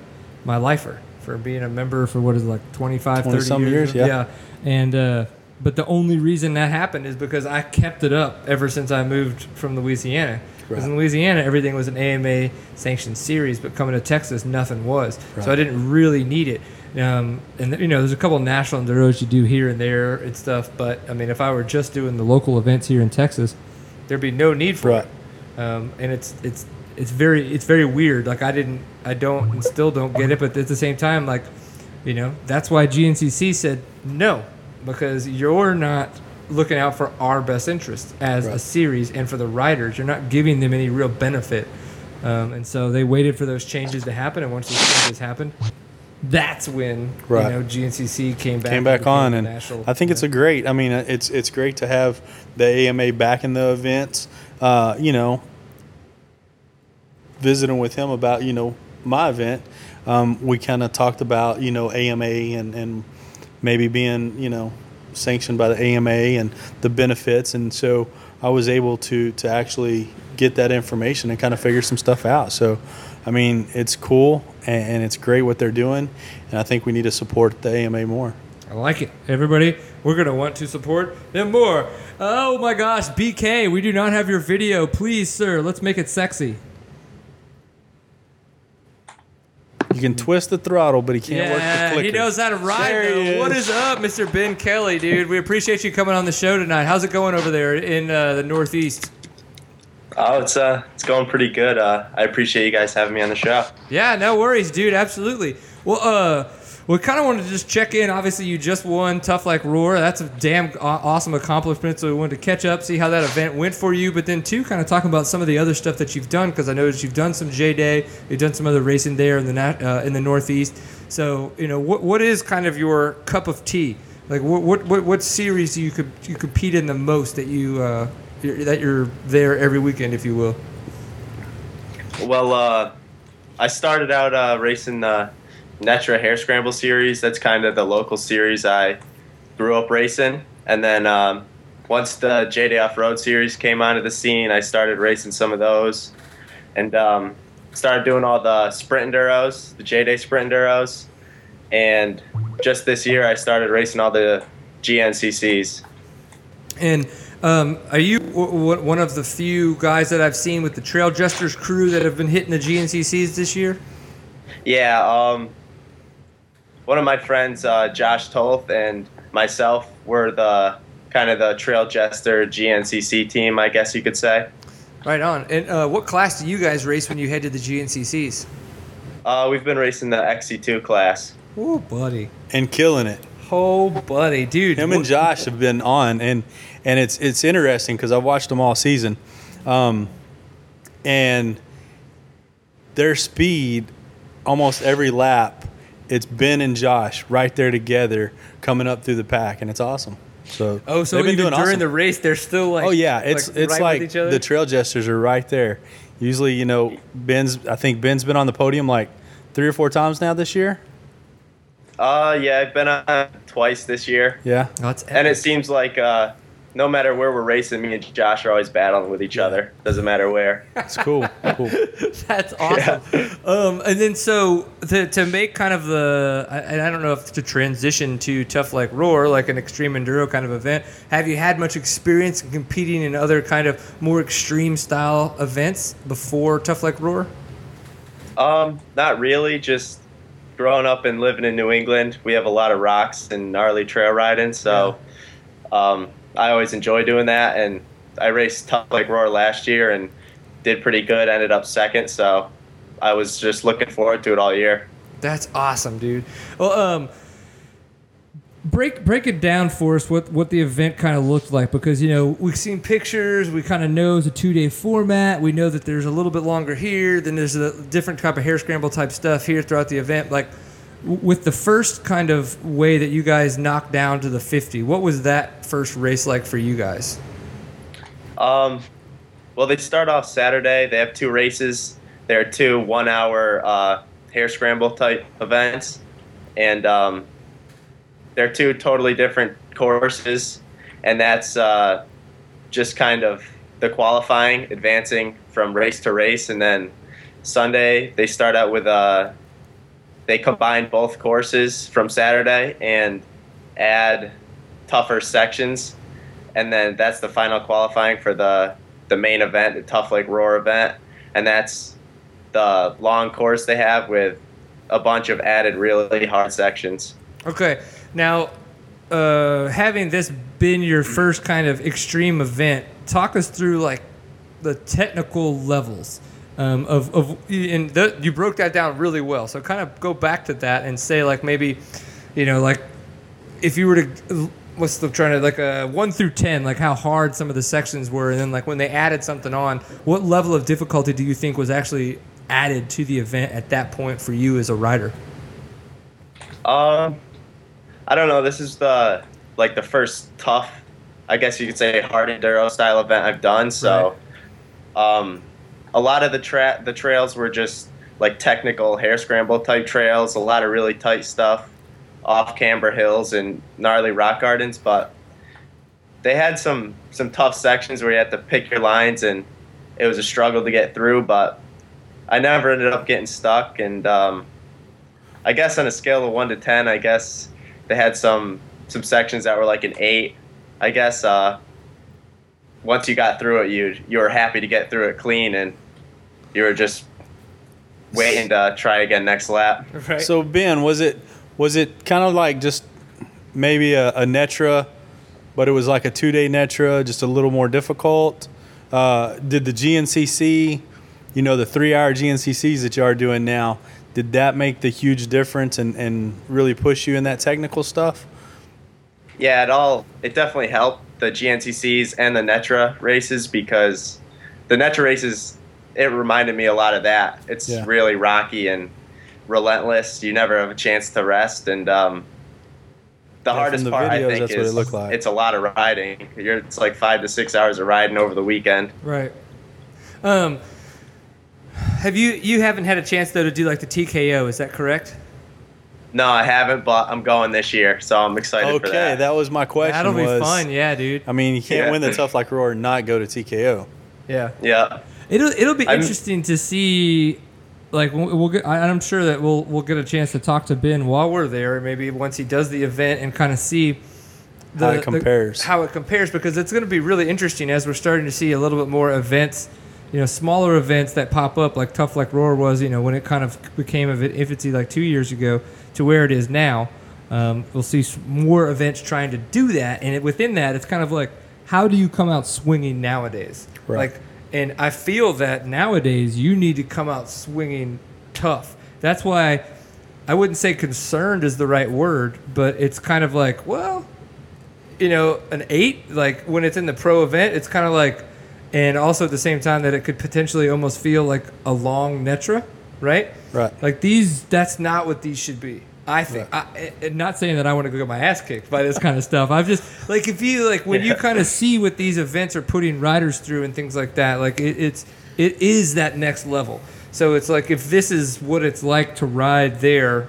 my lifer for being a member for what is it, like 25, 30 20-some years, yeah. yeah. and uh, but the only reason that happened is because I kept it up ever since I moved from Louisiana. Because in Louisiana, everything was an AMA sanctioned series, but coming to Texas, nothing was. Right. So I didn't really need it. Um, and you know, there's a couple of national enduros you do here and there and stuff. But I mean, if I were just doing the local events here in Texas, there'd be no need for Right. it. Um, and it's it's it's very it's very weird. Like I didn't I don't and still don't get it. But at the same time, like you know, that's why GNCC said no because you're not looking out for our best interest as a series and for the riders. You're not giving them any real benefit. Um, and so they waited for those changes to happen. And once those changes happened, that's when Right. you know GNCC came back. Came back on and national- I think it's a great I mean it's it's great to have the AMA back in the events. Uh, you know, visiting with him about you know my event, um, we kind of talked about you know AMA and and maybe being you know sanctioned by the AMA and the benefits, and so I was able to to actually get that information and kind of figure some stuff out. So, I mean, it's cool and, it's great what they're doing, and I think we need to support the AMA more. I like it. Everybody, we're going to want to support them more. Oh my gosh, BK, we do not have your video. Please, sir, let's make it sexy. You can twist the throttle, but he can't work the Yeah, clicker. he knows how to ride. There he though. What is. is up, Mr. Ben Kelley, dude? We appreciate you coming on the show tonight. How's it going over there in uh, the Northeast? Oh, it's uh, it's going pretty good. Uh, I appreciate you guys having me on the show. Yeah, no worries, dude. Absolutely. Well, uh, we kind of wanted to just check in. Obviously, you just won Tough Like RORR. That's a damn awesome accomplishment. So we wanted to catch up, see how that event went for you, but then too, kind of talking about some of the other stuff that you've done because I noticed you've done some J Day, you've done some other racing there in the uh, in the Northeast. So you know, what what is kind of your cup of tea? Like what what what, what series do you could you compete in the most that you uh, you're, that you're there every weekend, if you will? Well, uh, I started out uh, racing the Netra Hare Scramble series. That's kind of the local series I grew up racing. And then um, once the J Day Off Road series came onto the scene, I started racing some of those, and um, started doing all the sprint enduros, the J Day sprint enduros, and just this year I started racing all the GNCCs. And um, are you w- w- one of the few guys that I've seen with the Trail Jesters crew that have been hitting the GNCCs this year? Yeah, um, one of my friends, uh, Josh Toth, and myself were the kind of the Trail Jester GNCC team, I guess you could say. Right on. And uh, what class do you guys race when you head to the GNCCs? Uh, we've been racing the XC2 class. Oh, buddy. and killing it. Oh, buddy, dude. Him and Josh have been on, and and it's it's interesting because I've watched them all season, um, and their speed, almost every lap, it's Ben and Josh right there together coming up through the pack, and it's awesome. So Oh, so been even doing during awesome. the race, they're still like. Oh yeah, it's like, it's right like each other? the trail jesters are right there. Usually, you know, Ben's. I think Ben's been on the podium like three or four times now this year. Uh, yeah, I've been on twice this year, Yeah, Oh, that's and it seems like uh, no matter where we're racing, me and Josh are always battling with each other. Doesn't matter where. it's cool. cool. That's awesome. Um, and then so to, to make kind of the, I- and I don't know if to transition to Tough Like RORR, like an extreme enduro kind of event, have you had much experience in competing in other kind of more extreme style events before Tough Like RORR? Um, not really. Just growing up and living in New England, we have a lot of rocks and gnarly trail riding. So, um, I always enjoy doing that. And I raced Tough Like RORR last year and did pretty good. Ended up second. So, I was just looking forward to it all year. That's awesome, dude. Well, um, break break it down for us what what the event kind of looked like because you know we've seen pictures, we kind of know it's a two day format. We know that there's a little bit longer here, then there's a different type of hare scramble type stuff here throughout the event. Like with the first kind of way that you guys knocked down to the 50, what was that first race like for you guys? Um, well, they start off Saturday. They have two races. They're two one-hour uh, hare scramble type events, and um, they're two totally different courses. And that's uh, just kind of the qualifying, advancing from race to race, and then Sunday they start out with uh, they combine both courses from Saturday and add tougher sections. And then that's the final qualifying for the the main event, the Tough Like RORR event, and that's the long course they have with a bunch of added really hard sections. Okay, now uh, having this been your first kind of extreme event, talk us through like the technical levels um, of of and the, you broke that down really well. So kind of go back to that and say like maybe, you know, like if you were to what's the trying to like a one through ten, like how hard some of the sections were, and then like when they added something on, what level of difficulty do you think was actually added to the event at that point for you as a rider? Um, I don't know. This is the like the first tough, I guess you could say, hard enduro style event I've done. So, um, a lot of the tra- the trails were just like technical hare scramble type trails. A lot of really tight stuff off camber hills and gnarly rock gardens, but they had some some tough sections where you had to pick your lines and it was a struggle to get through. But I never ended up getting stuck and. Um, I guess on a scale of one to ten, I guess they had some some sections that were like an eight. I guess uh, once you got through it, you you were happy to get through it clean, and you were just waiting to try again next lap. Right. So Ben, was it was it kind of like just maybe a, a Netra, but it was like a two day Netra, just a little more difficult? Uh, did the GNCC, you know, the three hour GNCCs that you are doing now, did that make the huge difference and, and really push you in that technical stuff? Yeah, it all it definitely helped the GNCCs and the Netra races because the Netra races it reminded me a lot of that. It's Yeah. really rocky and relentless. You never have a chance to rest, and um, the Yeah, hardest the part I think that's what it is looked like. it's a lot of riding. You're, it's like five to six hours of riding over the weekend. Right. Um, have you you haven't had a chance though to do like the TKO? Is that correct? No, I haven't, but I'm going this year, so I'm excited for Okay, that. that was my question. That'll be fun. Yeah, dude. I mean, you can't Yeah. win the tough like RORR and not go to TKO. Yeah. yeah. It'll it'll be I'm- interesting to see. Like we'll, we'll get. I, I'm sure that we'll we'll get a chance to talk to Ben while we're there. Maybe once he does the event and kind of see. How it compares. how it compares because it's going to be really interesting as we're starting to see a little bit more events, you know, smaller events that pop up like Tough Like RORR was, you know, when it kind of became of infancy like two years ago to where it is now. Um, we'll see more events trying to do that, and it, within that, it's kind of like, how do you come out swinging nowadays? Right. Like, and I feel that nowadays you need to come out swinging tough. That's why I wouldn't say concerned is the right word, but it's kind of like, well, you know, an eight, like when it's in the pro event, it's kind of like, and also at the same time that it could potentially almost feel like a long Netra, right? Right. Like these, that's not what these should be. I think. I, and not saying that I want to go get my ass kicked by this kind of stuff. I've just like if you like when you kind of see what these events are putting riders through and things like that. Like it, it's it is that next level. So it's like if this is what it's like to ride there,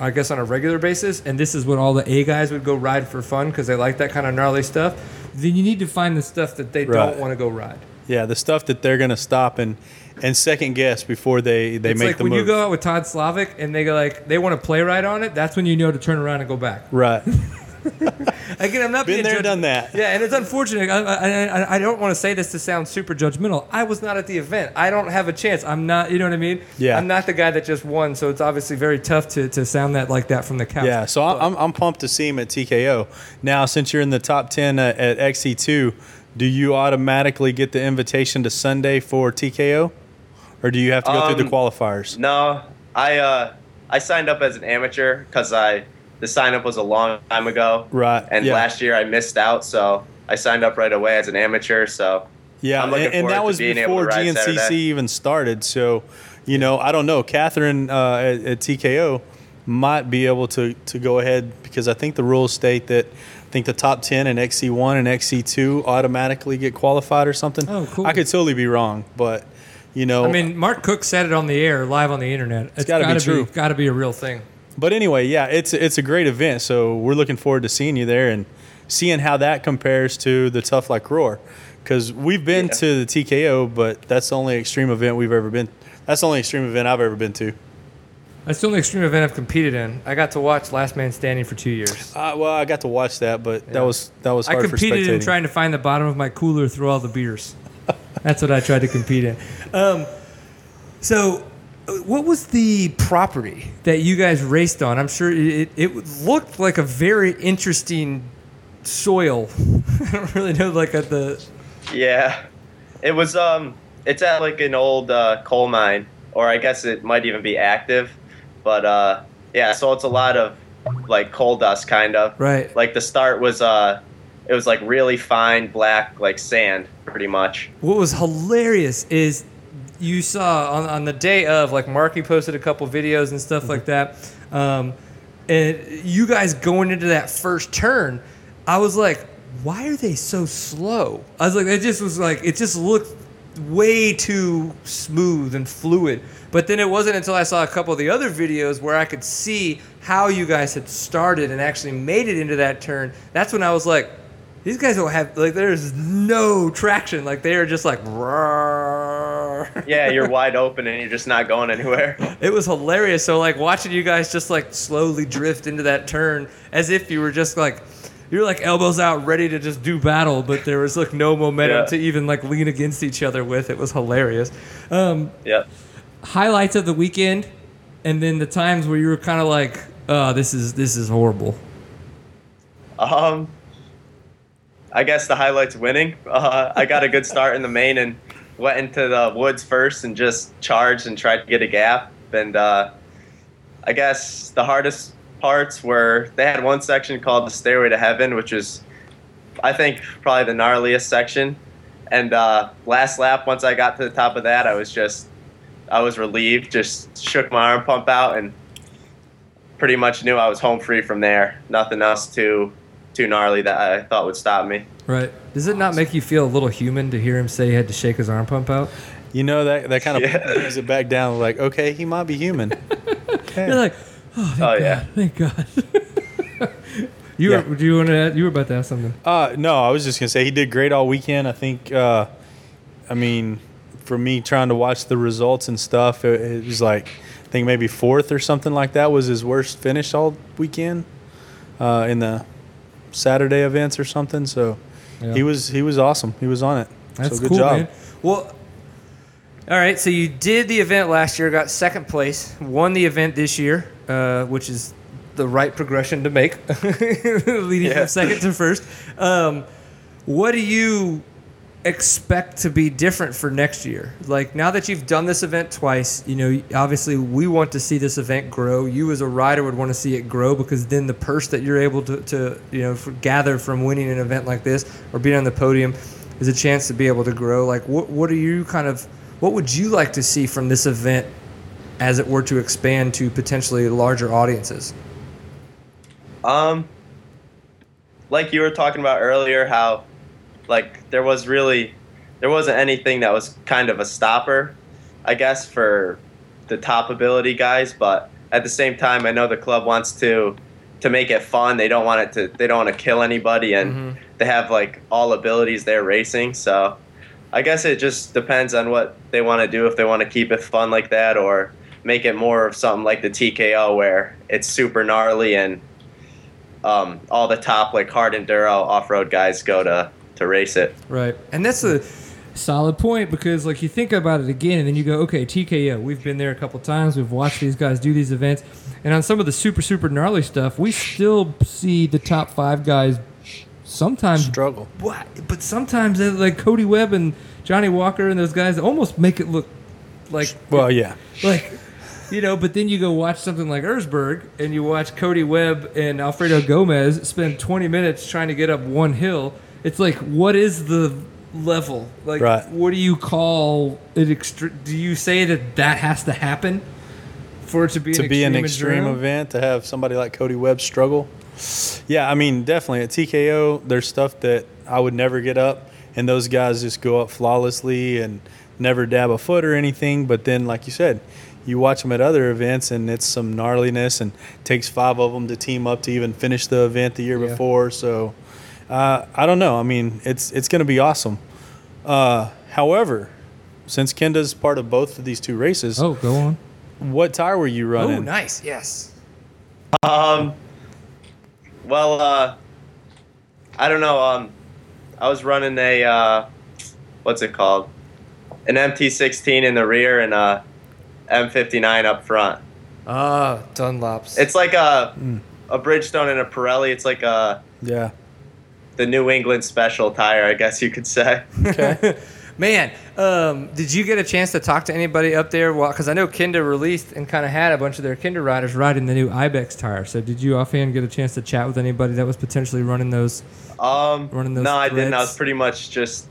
I guess on a regular basis, and this is what all the A guys would go ride for fun because they like that kind of gnarly stuff. Then you need to find the stuff that they Right. don't want to go ride. Yeah, the stuff that they're gonna stop and and second guess before they they it's make like the when move. you go out with Todd Slavic and they go like they want to play ride on it. That's when you know to turn around and go back. right. Again, I'm not Been being there, judge- done that. Yeah, and it's unfortunate. I, I, I, don't want to say this to sound super judgmental. I was not at the event. I don't have a chance. I'm not. You know what I mean? Yeah. I'm not the guy that just won. So it's obviously very tough to, to sound that like that from the couch. Yeah, so I- I'm, I'm pumped to see him at TKO. Now, since you're in the top 10 uh, at, at XC2, do you automatically get the invitation to Sunday for TKO? Or do you have to go through the Um, qualifiers? No, I uh, I signed up as an amateur because I the sign up was a long time ago. Right, And yeah. last year I missed out, so I signed up right away as an amateur. So Yeah, I'm looking and, and forward that to was being able before to GNCC Saturday. even started. So, you know, I don't know. Catherine uh, at, at TKO might be able to, to go ahead because I think the rules state that I think the top 10 in XC1 and XC2 automatically get qualified or something. Oh, cool. I could totally be wrong, but, you know. I mean, Mark Cook said it on the air, live on the internet. It's gotta be true. Got to be a real thing. But anyway, yeah, it's it's a great event. So we're looking forward to seeing you there and seeing how that compares to the Tough Like RORR, because we've been Yeah. to the TKO, but that's the only extreme event we've ever been. That's the only extreme event I've ever been to. That's the only extreme event I've competed in. I got to watch Last Man Standing for two years. Uh, well, I got to watch that, but that was that was I hard for competed in trying to find the bottom of my cooler through all the beers. That's what I tried to compete in. Um, so, uh, what was the property that you guys raced on? I'm sure it, it looked like a very interesting soil. I don't really know, like at the. yeah, it was um, it's at like an old uh, coal mine, or I guess it might even be active, but uh, yeah, so it's a lot of like coal dust kind of. Right. Like the start was uh, it was like really fine black like sand, pretty much. What was hilarious is you saw on, on the day of, like Marky posted a couple videos and stuff like that, um, and you guys going into that first turn, I was like, why are they so slow? I was like, it just was like, it just looked way too smooth and fluid. But then it wasn't until I saw a couple of the other videos where I could see how you guys had started and actually made it into that turn. That's when I was like, these guys don't have like there's no traction. Like they are just like. Yeah, you're wide open and you're just not going anywhere. It was hilarious. So like watching you guys just like slowly drift into that turn as if you were just like you're like elbows out ready to just do battle, but there was like no momentum Yeah. to even like lean against each other with. It was hilarious. Um, Yep. highlights of the weekend, and then the times where you were kind of like, "Oh, this is this is horrible." Um, I guess the highlights winning. Uh, I got a good start in the main and went into the woods first and just charged and tried to get a gap. And uh, I guess the hardest parts were they had one section called the Stairway to Heaven, which is, I think, probably the gnarliest section. And uh, last lap, once I got to the top of that, I was just, I was relieved. Just shook my arm pump out and pretty much knew I was home free from there. Nothing else too too gnarly that I thought would stop me. Right? Does it not make you feel a little human to hear him say he had to shake his arm pump out? You know that that kind of Yeah. brings it back down. Like, okay, he might be human. Okay. You're like, oh, thank Oh, God, yeah. thank God. you Yeah. were, do you want to? You were about to ask something. Uh, no, I was just gonna say he did great all weekend. I think. Uh, I mean, for me trying to watch the results and stuff, it, it was like I think maybe fourth or something like that was his worst finish all weekend uh, in the Saturday events or something. So Yeah. he was he was awesome. He was on it. That's so good cool, job. man. Well, all right. So you did the event last year, got second place, won the event this year, uh, which is the right progression to make, leading Yeah. from second to first. Um, what do you expect to be different for next year? Like now that you've done this event twice, you know, obviously we want to see this event grow. You as a rider would want to see it grow because then the purse that you're able to, to you know, gather from winning an event like this or being on the podium is a chance to be able to grow. Like what what are you kind of what would you like to see from this event as it were to expand to potentially larger audiences? Um, like you were talking about earlier, how like there was really there wasn't anything that was kind of a stopper, I guess, for the top ability guys. But at the same time, I know the club wants to to make it fun. They don't want it to they don't want to kill anybody, and Mhm. they have like all abilities they're racing. So I guess it just depends on what they want to do. If they want to keep it fun like that, or make it more of something like the TKO where it's super gnarly and um, all the top like hard enduro off road guys go to to race it. Right. And that's a solid point because like you think about it again and then you go, okay, TKO, we've been there a couple times, we've watched these guys do these events. And on some of the super, super gnarly stuff, we still see the top five guys sometimes Struggle. what but sometimes they're like Cody Webb and Jonny Walker and those guys almost make it look like Well, yeah. like you know, but then you go watch something like Erzberg and you watch Cody Webb and Alfredo Gomez spend 20 minutes trying to get up one hill. It's like, what is the level? Like, Right. what do you call it? Extre- do you say that that has to happen for it to be to an be an extreme extreme event to have somebody like Cody Webb struggle. Yeah, I mean, definitely at TKO, there's stuff that I would never get up, and those guys just go up flawlessly and never dab a foot or anything. But then, like you said, you watch them at other events, and it's some gnarliness, and takes five of them to team up to even finish the event the year Yeah. before. So, uh, I don't know. I mean, it's it's going to be awesome. Uh, however, since Kenda's part of both of these two races, Oh, go on. what tire were you running? Oh, nice. Yes. Um, well, uh, I don't know. Um, I was running a uh, what's it called? An MT16 in the rear and a M59 up front. Ah, Dunlops. It's like a Mm. a Bridgestone and a Pirelli. It's like a Yeah. The New England special tire, I guess you could say. Okay. Man, um, did you get a chance to talk to anybody up there? Because I know Kenda released and kind of had a bunch of their Kenda riders riding the new Ibex tire. So did you offhand get a chance to chat with anybody that was potentially running those? Um, Running those no, I didn't. I was pretty much just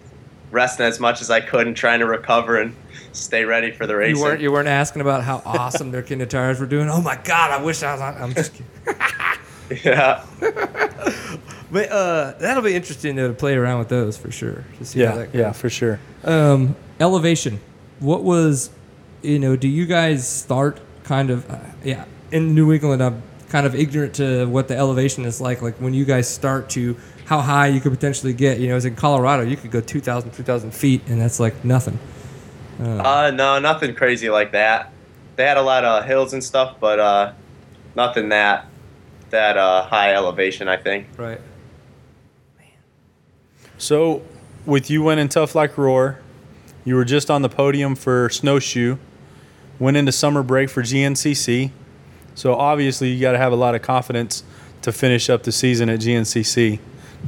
resting as much as I could and trying to recover and stay ready for the race. You weren't you weren't asking about how awesome their Kenda tires were doing. Oh my God, I wish I was on. I'm just kidding. yeah. But uh, that'll be interesting though to play around with those for sure. To see how Yeah, that goes. yeah, for sure. Um, elevation. What was, you know, do you guys start kind of, uh, yeah, in New England, I'm kind of ignorant to what the elevation is like. Like when you guys start to how high you could potentially get, you know, as in Colorado, you could go 2,000, 3,000 feet, and that's like nothing. Uh, no, nothing crazy like that. They had a lot of hills and stuff, but uh, nothing that that uh, high elevation. I think. Right. So, with you winning Tough Like RORR, you were just on the podium for Snowshoe, went into summer break for GNCC. So, obviously, you got to have a lot of confidence to finish up the season at GNCC.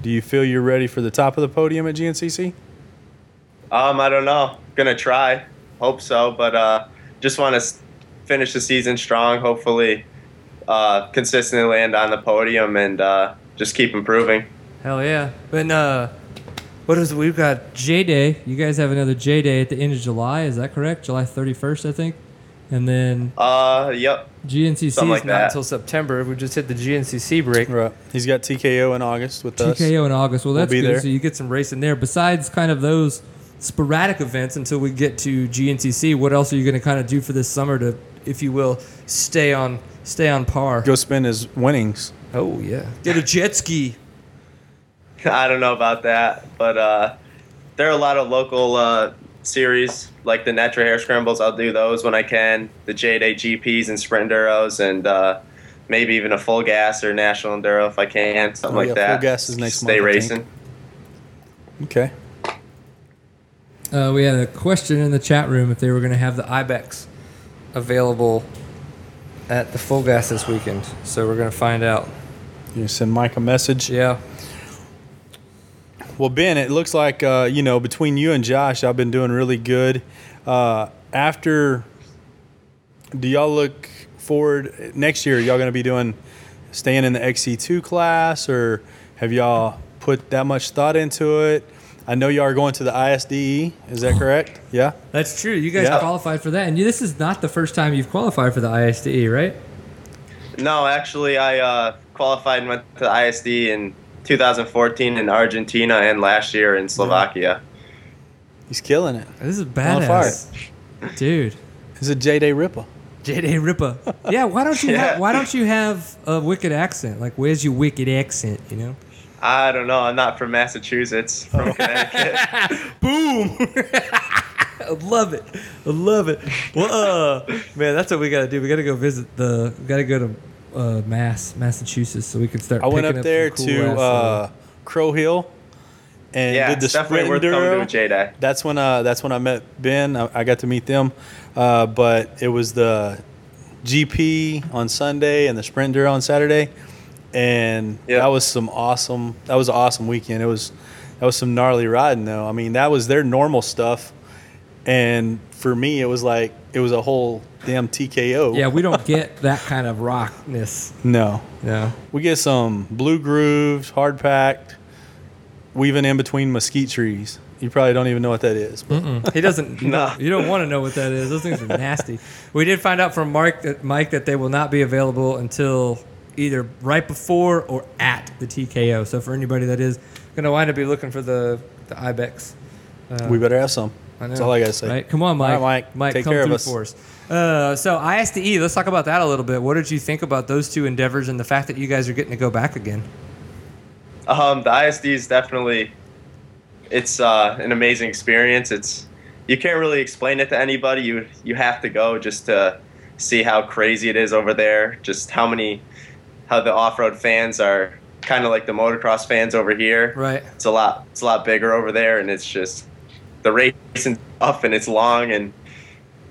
Do you feel you're ready for the top of the podium at GNCC? Um, I don't know. Gonna try. Hope so, but uh, just want to s- finish the season strong. Hopefully, uh, consistently land on the podium and uh, just keep improving. Hell yeah. But uh, what is we've got J Day. You guys have another J Day at the end of July. Is that correct? July 31st, I think. And then Uh, yep. GNCC is like not that. until September. We just hit the GNCC break. Right. He's got TKO in August with us. TKO in August. Well, We'll that's be good. there. So you get some racing there. Besides kind of those sporadic events until we get to GNCC, what else are you going to kind of do for this summer to, if you will, stay on stay on par? Go spend his winnings. Oh yeah, get a jet ski. I don't know about that, but uh, there are a lot of local uh, series like the Netra Hare Scrambles. I'll do those when I can. The J Day GPs and Sprint Enduros, and uh, maybe even a full gas or national enduro if I can, something Oh, like yeah, that. Full Gas is next Stay month, racing. Okay. Uh, we had a question in the chat room if they were going to have the Ibex available at the full gas this weekend. So we're going to find out. You send Mike a message. Yeah. Well, Ben, it looks like uh, you know between you and Josh, I've been doing really good. Uh, after, do y'all look forward next year? Y'all going to be doing staying in the XC2 class, or have y'all put that much thought into it? I know y'all are going to the ISDE. Is that correct? Yeah. That's true. You guys Yeah. qualified for that, and this is not the first time you've qualified for the ISDE, right? No, actually, I uh, qualified and went to the ISD in 2014 in Argentina and last year in Slovakia. He's killing it. This is On badass, dude. He's a J Day Ripper. JD Ripper. Yeah, why don't you Yeah. have, why don't you have a wicked accent? Like, where's your wicked accent? You know. I don't know. I'm not from Massachusetts, from Connecticut. Boom. I love it. I love it. Well, uh, man, that's what we gotta do. We gotta go visit the. We gotta go to uh, Mass, Massachusetts, so we can start. I went picking up there some to uh, Crow Hill and yeah, did the it's sprint enduro. a J Day. That's when uh, that's when I met Ben. I, I got to meet them, uh, but it was the GP on Sunday and the sprint enduro on Saturday, and Yeah. that was some awesome. That was an awesome weekend. It was that was some gnarly riding though. I mean, that was their normal stuff, and for me, it was like it was a whole damn TKO. Yeah, we don't get that kind of rockness. No, No. we get some blue grooves, hard packed, weaving in between mesquite trees. You probably don't even know what that is. But He doesn't. You, Nah. don't, you don't want to know what that is. Those things are nasty. We did find out from Mark that Mike that they will not be available until either right before or at the TKO. So for anybody that is going to wind up be looking for the the Ibex, uh, we better have some. I That's all I gotta say. Right? Come on, Mike. All right, Mike. Take come care of through us. for us. Uh, so ISDE, let's talk about that a little bit. What did you think about those two endeavors and the fact that you guys are getting to go back again? Um, the ISD is definitely it's uh, an amazing experience. It's you can't really explain it to anybody. You you have to go just to see how crazy it is over there. Just how many how the off road fans are kind of like the motocross fans over here. Right. It's a lot it's a lot bigger over there, and it's just the racing tough and it's long and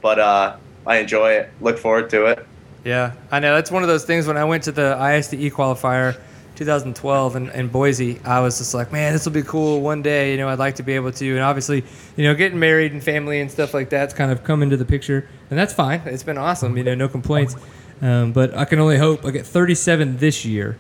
but uh, I enjoy it. Look forward to it. Yeah, I know. That's one of those things when I went to the ISDE qualifier 2012 in, in Boise, I was just like, man, this will be cool one day. You know, I'd like to be able to. And obviously, you know, getting married and family and stuff like that's kind of come into the picture. And that's fine. It's been awesome. You know, no complaints. Um, but I can only hope I get 37 this year.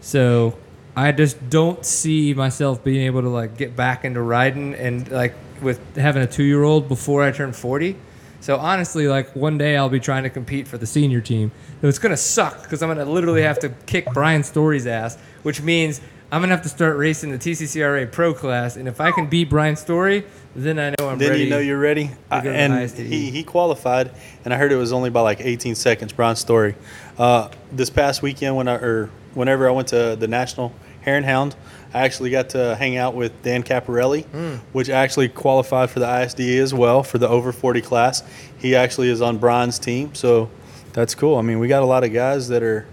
So I just don't see myself being able to like get back into riding and like with having a two year old before I turn 40. So honestly, like one day I'll be trying to compete for the senior team. So it's gonna suck because I'm gonna literally have to kick Brian Storrie's ass, which means I'm gonna have to start racing the TCCRA Pro class. And if I can beat Brian Storrie, then I know I'm then ready. you know you're ready. I- go to the and he, he qualified, and I heard it was only by like 18 seconds. Brian Storrie. Uh, this past weekend, when I or whenever I went to the National Hare and Hound, I actually got to hang out with Dan Caparelli, Hmm. which actually qualified for the ISDE as well for the over 40 class. He actually is on Brian's team, so that's cool. I mean, we got a lot of guys that are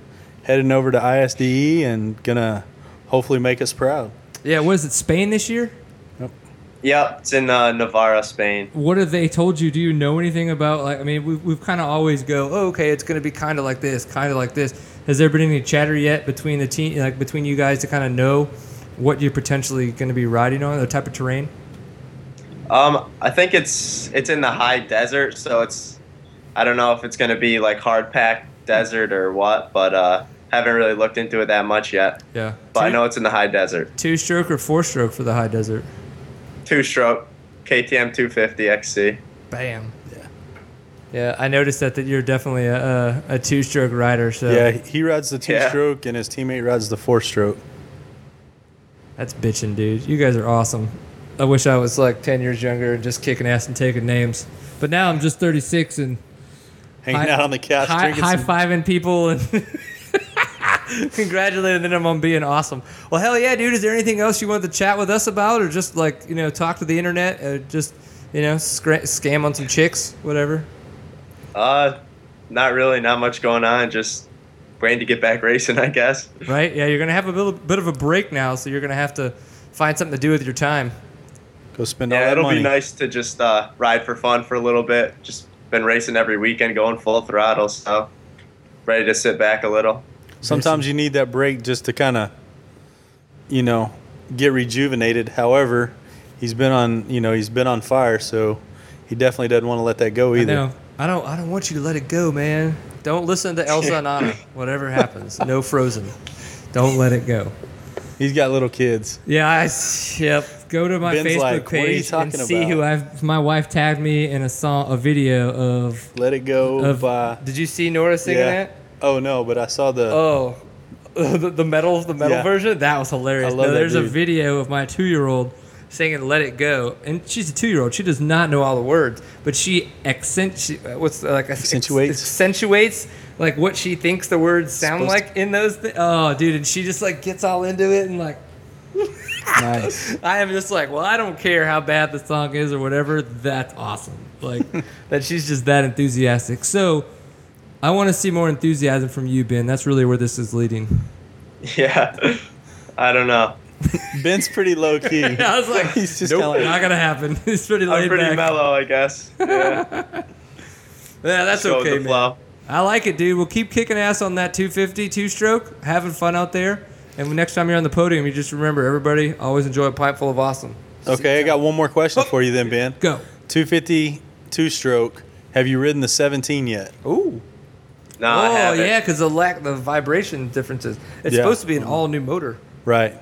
heading over to ISDE and gonna hopefully make us proud. yeah, what is it? Spain this year? Yep, it's in uh, Navarra, Spain. What have they told you? Do you know anything about like? I mean, we've, we've kind of always go, oh, okay, it's going to be kind of like this, kind of like this. Has there been any chatter yet between the team, like between you guys, to kind of know what you're potentially going to be riding on, the type of terrain? Um, I think it's it's in the high desert, so it's I don't know if it's gonna be like hard packed desert or what, but uh, haven't really looked into it that much yet. Yeah, But I know it's in the high desert. two stroke or four stroke for the high desert. Two stroke, KTM 250 XC. Bam. Yeah. Yeah, I noticed that that you're definitely a, a, a two stroke rider. So Yeah, he rides the two Yeah. stroke, and his teammate rides the four stroke. that's bitching, dude. You guys are awesome. I wish I was like ten years younger and just kicking ass and taking names. But now I'm just 36 and hanging High- out on the couch, high, drinking high some. fiving people and congratulating them on being awesome. Well, hell yeah, dude. Is there anything else you want to chat with us about, or just like you know talk to the internet, or just you know scra- scam on some chicks, whatever? Uh, not really, not much going on. Just waiting to get back racing, I guess. Right? Yeah, you're gonna have a little bit of a break now, so you're gonna have to find something to do with your time. Go spend all Yeah, that it'll money. be nice to just uh, ride for fun for a little bit. Just been racing every weekend, going full throttle, so ready to sit back a little. Sometimes you need that break just to kind of, you know, get rejuvenated. However, he's been on you know he's been on fire, so he definitely doesn't want to let that go I either. I don't. I don't want you to let it go, man. Don't listen to Elsa and Anna. Whatever happens, no Frozen. Don't let it go. He's got little kids. Yeah, I yep. Go to my Ben's Facebook like, "What are you page and see who? I've. My wife tagged me in a song, a video of. Let it go of by. did you see Nora singing Yeah. that? Oh no, but I saw the. Oh, the, the metal, the metal Yeah. version. That was hilarious. I love no, that there's a video of my two-year-old singing "Let It Go," and she's a two-year-old. She does not know all the words, but she accent—what's uh, uh, like Accentuates? accentuates like what she thinks the words sound Supposed like in those. Th- oh, dude, and she just like gets all into it and like. nice. I am just like, well, I don't care how bad the song is or whatever. That's awesome. Like that she's just that enthusiastic. So I want to see more enthusiasm from you, Ben. That's really where this is leading. Yeah. I don't know. Ben's pretty low key. I was like, He's just nope, kinda like- not gonna happen. He's pretty laid I'm pretty back. mellow, I guess. Yeah. Yeah, that's Just go with okay, the man. flow. I like it, dude. We'll keep kicking ass on that 250 two stroke, having fun out there. And next time you're on the podium, you just remember, everybody, always enjoy a pipe full of awesome. Okay, I got one more question oh. for you then, Ben. Go. 250 two stroke. Have you ridden the 17 yet? Ooh. No, I oh haven't. yeah, because the lack, the vibration differences. It's Yeah. supposed to be an mm-hmm. all new motor. Right.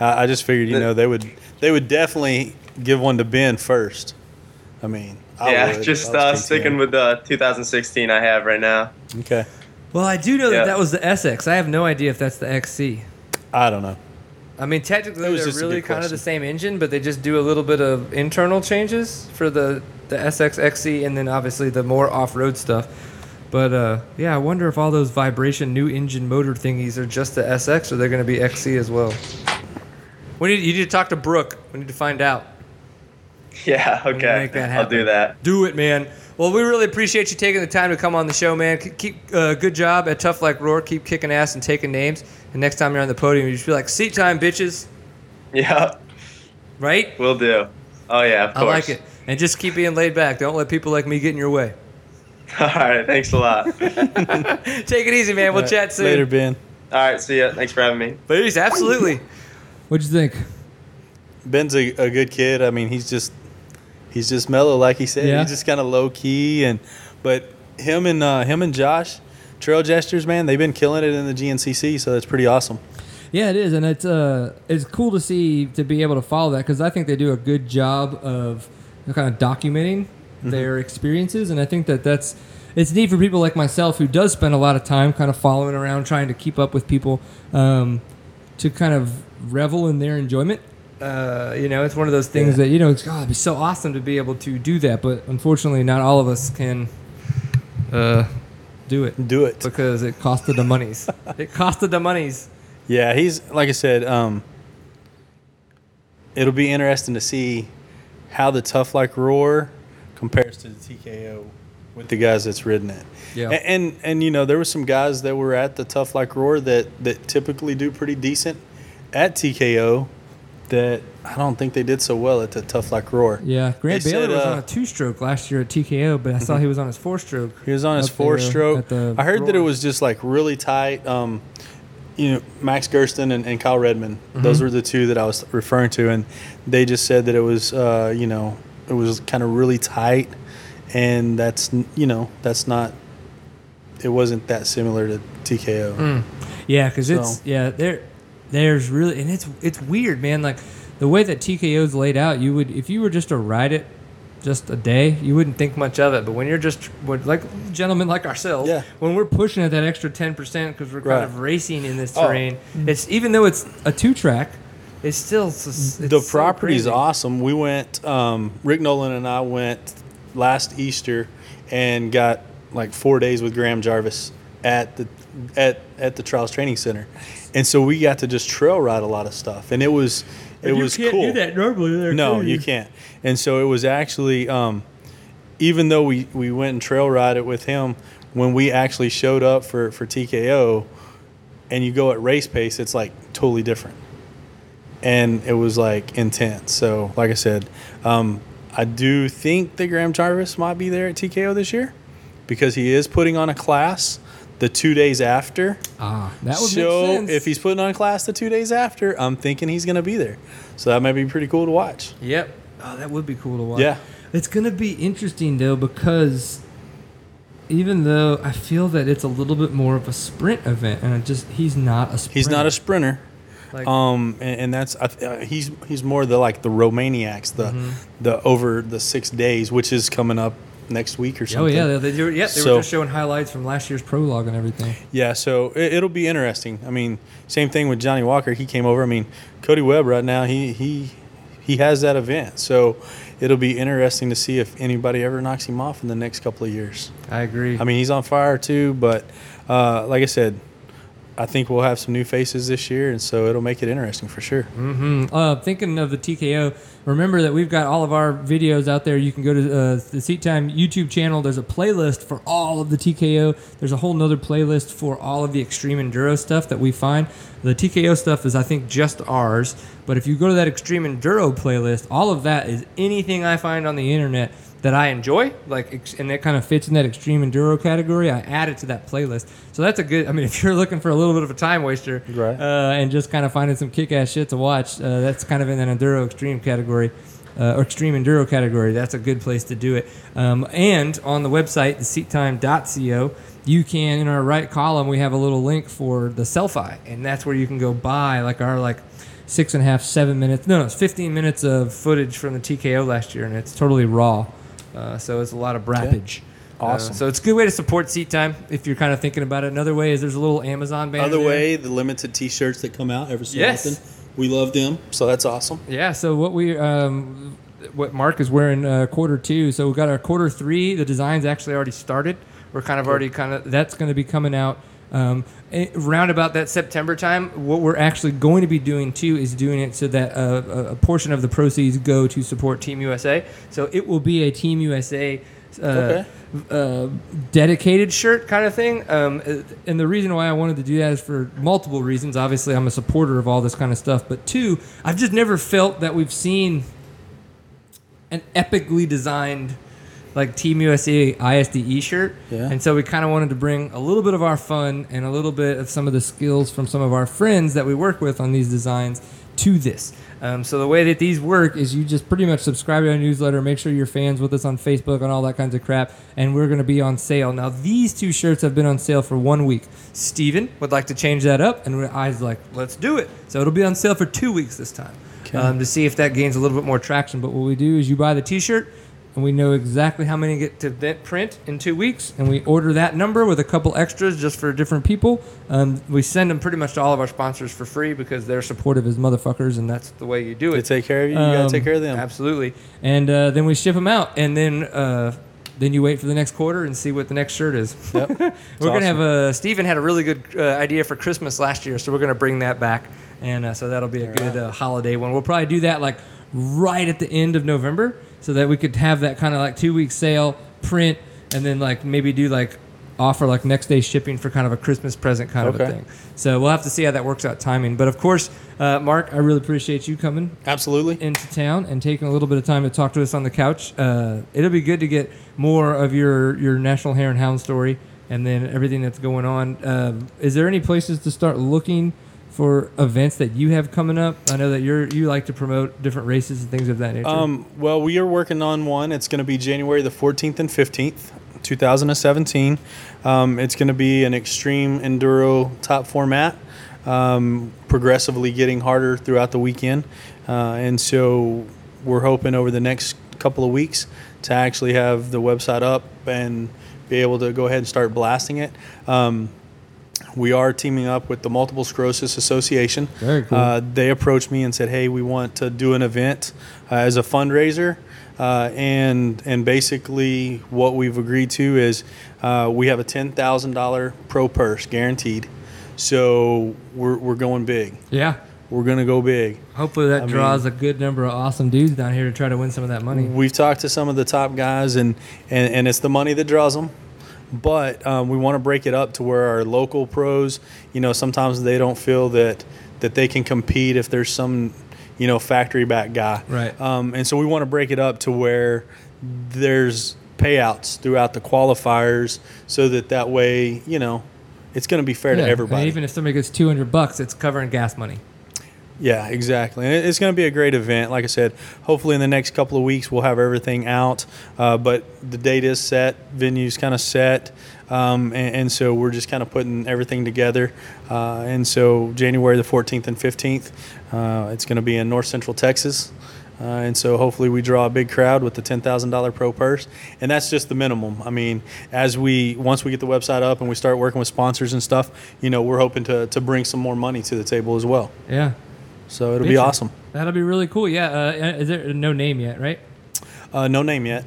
I, I just figured, you The- know, they would they would definitely give one to Ben first. I mean, I yeah, would. just I uh, sticking with the 2016 I have right now. Okay. Well, I do know Yeah. that that was the SX. I have no idea if that's the XC. I don't know. I mean, technically, That they're really good kind of the same engine, but they just do a little bit of internal changes for the, the SX XC and then obviously the more off road stuff. But uh, yeah, I wonder if all those vibration new engine motor thingies are just the SX or they're going to be XC as well. We need, you need to talk to Brooke. We need to find out. Yeah, okay. make that I'll do that. Do it, man. Well, we really appreciate you taking the time to come on the show, man. Keep uh, good job at Tough Like RORR. Keep kicking ass and taking names. And next time you're on the podium, you just be like, "Seat time, bitches!" Yeah, Right? we'll do. Oh yeah, of I like it. And just keep being laid back. Don't let people like me get in your way. All right, thanks a lot. Take it easy, man. We'll All right, chat soon. Later, Ben. All right. see ya. Thanks for having me. Peace. Absolutely. What'd you think? Ben's a, a good kid. I mean, he's just he's just mellow, like he said. Yeah. He's just kind of low key, and but him and uh, him and Josh, Trail Jesters, man, they've been killing it in the GNCC, so that's pretty awesome. Yeah, it is, and it's uh, it's cool to see to be able to follow that because I think they do a good job of kind of documenting their experiences, and I think that that's it's neat for people like myself who does spend a lot of time kind of following around, trying to keep up with people, um, to kind of revel in their enjoyment. Uh, you know, it's one of those things Yeah. that you know, it's God, it'd be so awesome to be able to do that, but unfortunately, not all of us can uh, do it Do it. because it costed the monies. it costed the monies. Yeah, he's like I said. Um, it'll be interesting to see how the Tough Like RORR compares to the TKO with the guys that's ridden it. Yeah. A- And, and you know there were some guys that were at the Tough Like RORR that that typically do pretty decent at TKO that I don't think they did so well at the Tough Like RORR. Yeah, Grant They Baylor said, was uh, on a two-stroke last year at TKO, but I saw he was on his four-stroke. He was on his four stroke. I heard that it was just like really tight. Um, you know, Max Gerston and, and Kyle Redmond. Those Mm-hmm. were the two that I was referring to, and they just said that it was, uh, you know, it was kind of really tight, and that's you know that's not. It wasn't that similar to TKO. Mm. Yeah, because it's So- yeah there, there's really and it's it's weird, man. Like the way that TKO's laid out, you would if you were just to ride it just a day, you wouldn't think much of it. But when you're just like gentlemen like ourselves, Yeah. when we're pushing at that extra ten percent because we're kind Right. of racing in this Oh. terrain, it's even though it's a two track, it's still it's the so property's crazy. awesome. We went, um, Rick Nolan and I went last Easter and got like four days with Graham Jarvis at the at at the Trials Training Center, and so we got to just trail ride a lot of stuff, and it was it You was can't cool. do that normally. there, No, can you can't. And so it was actually, um, even though we, we went and trail ride it with him, when we actually showed up for, for TKO and you go at race pace, it's like totally different. And it was like intense. So, like I said, um, I do think that Graham Jarvis might be there at TKO this year because he is putting on a class the two days after. Ah, that would so make sense. if he's putting on class the two days after, I'm thinking he's going to be there. So that might be pretty cool to watch. Yep. Oh, that would be cool to watch. Yeah. It's going to be interesting though because even though I feel that it's a little bit more of a sprint event, and I just he's not a. Sprinter. He's not a sprinter. Like, Um, and, and that's uh, he's he's more the like the Romaniacs, the Mm-hmm. the over the six days, which is coming up next week or something. oh yeah, they, they, were- yeah, they So- were just showing highlights from last year's prologue and everything. Yeah, so it, it'll be interesting. I mean, same thing with Jonny Walker. He came over. I mean, Cody Webb right now he he he has that event. So it'll be interesting to see if anybody ever knocks him off in the next couple of years. I agree. I mean, he's on fire too, but uh, like I said, I think we'll have some new faces this year, and so it'll make it interesting for sure. Mm-hmm. Uh, thinking of the TKO, remember that we've got all of our videos out there. You can go to uh, the Seat Time YouTube channel. There's a playlist for all of the TKO. There's a whole nother playlist for all of the extreme enduro stuff that we find. The TKO stuff is, I think, just ours. But if you go to that extreme enduro playlist, all of that is anything I find on the internet that I enjoy, like, and that kind of fits in that extreme enduro category. I add it to that playlist. So that's a good. I mean, if you're looking for a little bit of a time waster, Right. uh, and just kind of finding some kick-ass shit to watch. Uh, that's kind of in an enduro extreme category, uh, or extreme enduro category. That's a good place to do it. Um, and on the website, theseattime.co, you can in our right column we have a little link for the selfie, and that's where you can go buy like our like six and a half, seven minutes. No, no, it's 15 minutes of footage from the TKO last year, and it's totally raw. Uh, so it's a lot of brappage. Awesome. Uh, so it's a good way to support seat time if you're kind of thinking about it. Another way is there's a little Amazon banner. Other there. way, the limited T-shirts that come out every so Yes. often, we love them, so that's awesome. Yeah. So what we um, what Mark is wearing uh, quarter two. So we've got our quarter three. The design's actually already started. We're kind of already kind of that's going to be coming out. Um, eh, round about that September time, what we're actually going to be doing too is doing it so that uh, a, a portion of the proceeds go to support Team USA. So it will be a Team USA uh, Okay. uh, dedicated shirt kind of thing. Um, uh, and the reason why I wanted to do that is for multiple reasons. Obviously, I'm a supporter of all this kind of stuff, but two, I've just never felt that we've seen an epically designed like Team USA ISDE shirt. Yeah. And so we kind of wanted to bring a little bit of our fun and a little bit of some of the skills from some of our friends that we work with on these designs to this. Um, so the way that these work is you just pretty much subscribe to our newsletter, make sure you're fans with us on Facebook and all that kinds of crap, and we're going to be on sale. Now these two shirts have been on sale for one week. Steven would like to change that up, and I was like, let's do it. So it'll be on sale for two weeks this time Okay. um, to see if that gains a little bit more traction. But what we do is you buy the T-shirt, and we know exactly how many get to vent print in two weeks, and we order that number with a couple extras just for different people. Um, we send them pretty much to all of our sponsors for free because they're supportive as motherfuckers, and that's the way you do it. They take care of you. You gotta Um, take care of them. Absolutely. And uh, then we ship them out, and then uh, then you wait for the next quarter and see what the next shirt is. Yep. we're gonna have a Stephen had a really good uh, idea for Christmas last year, so we're gonna bring that back, and uh, so that'll be a good uh, holiday one. We'll probably do that like right at the end of November, so that we could have that kind of like two week sale print, and then like maybe do like offer like next day shipping for kind of a Christmas present kind of a Okay. thing. So we'll have to see how that works out timing. But of course, uh, Mark, I really appreciate you coming Absolutely. into town and taking a little bit of time to talk to us on the couch. Uh, it'll be good to get more of your your National Hare and Hound story and then everything that's going on. Um, is there any places to start looking for events that you have coming up? I know that you're you like to promote different races and things of that nature. Um, well, we are working on one. It's going to be January the 14th and 15th, 2017. Um, it's going to be an extreme enduro top format, um, progressively getting harder throughout the weekend. Uh, and so we're hoping over the next couple of weeks to actually have the website up and be able to go ahead and start blasting it. Um, we are teaming up with the Multiple Sclerosis Association. Very cool. Uh, they approached me and said, "Hey, we want to do an event uh, as a fundraiser." Uh, and and basically, what we've agreed to is uh, we have a ten thousand dollar pro purse guaranteed. So we're we're going big. yeah. We're gonna go big. Hopefully that I draws mean- a good number of awesome dudes down here to try to win some of that money. We've talked to some of the top guys, and and, and it's the money that draws them. But um, we want to break it up to where our local pros, you know, sometimes they don't feel that that they can compete if there's some, you know, factory back guy. Right. Um, and so we want to break it up to where there's payouts throughout the qualifiers, so that that way, you know, it's going to be fair Yeah, to everybody. even if somebody gets 200 bucks, it's covering gas money. Yeah, exactly. And it's going to be a great event. Like I said, hopefully in the next couple of weeks we'll have everything out. Uh, but the date is set, venue's kind of set, um, and, and so we're just kind of putting everything together. Uh, and so January the 14th and 15th, uh, it's going to be in North Central Texas. Uh, and so hopefully we draw a big crowd with the $10,000 pro purse. And that's just the minimum. I mean, as we, once we get the website up and we start working with sponsors and stuff, you know, we're hoping to, to bring some more money to the table as well. Yeah. So it'll be awesome. That'll be really cool. Yeah. Uh, is there no name yet, right? Uh, no name yet.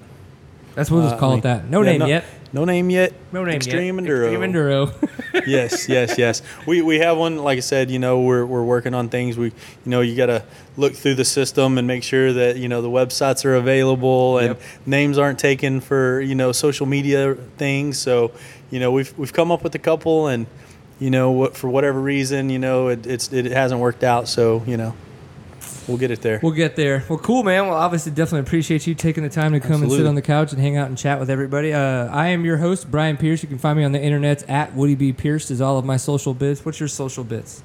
That's what we'll Uh, just call I it that. No yeah, name no- yet. No name yet. No name Extreme yet. Enduro. Extreme Enduro. yes, yes, yes. We, we have one. Like I said, you know, we're, we're working on things. We, you know, you got to look through the system and make sure that you know the websites are available and Yep. names aren't taken for you know social media things. So, you know, we've we've come up with a couple, and you know, what for whatever reason, you know, it, it's it hasn't worked out. So, you know, we'll get it there. We'll get there. Well, cool, man. Well, obviously, definitely appreciate you taking the time to come and sit on the couch and hang out and chat with everybody. Uh, I am your host, Brian Pierce. You can find me on the internet at Woody B. Pierce. Is all of my social bits. What's your social bits?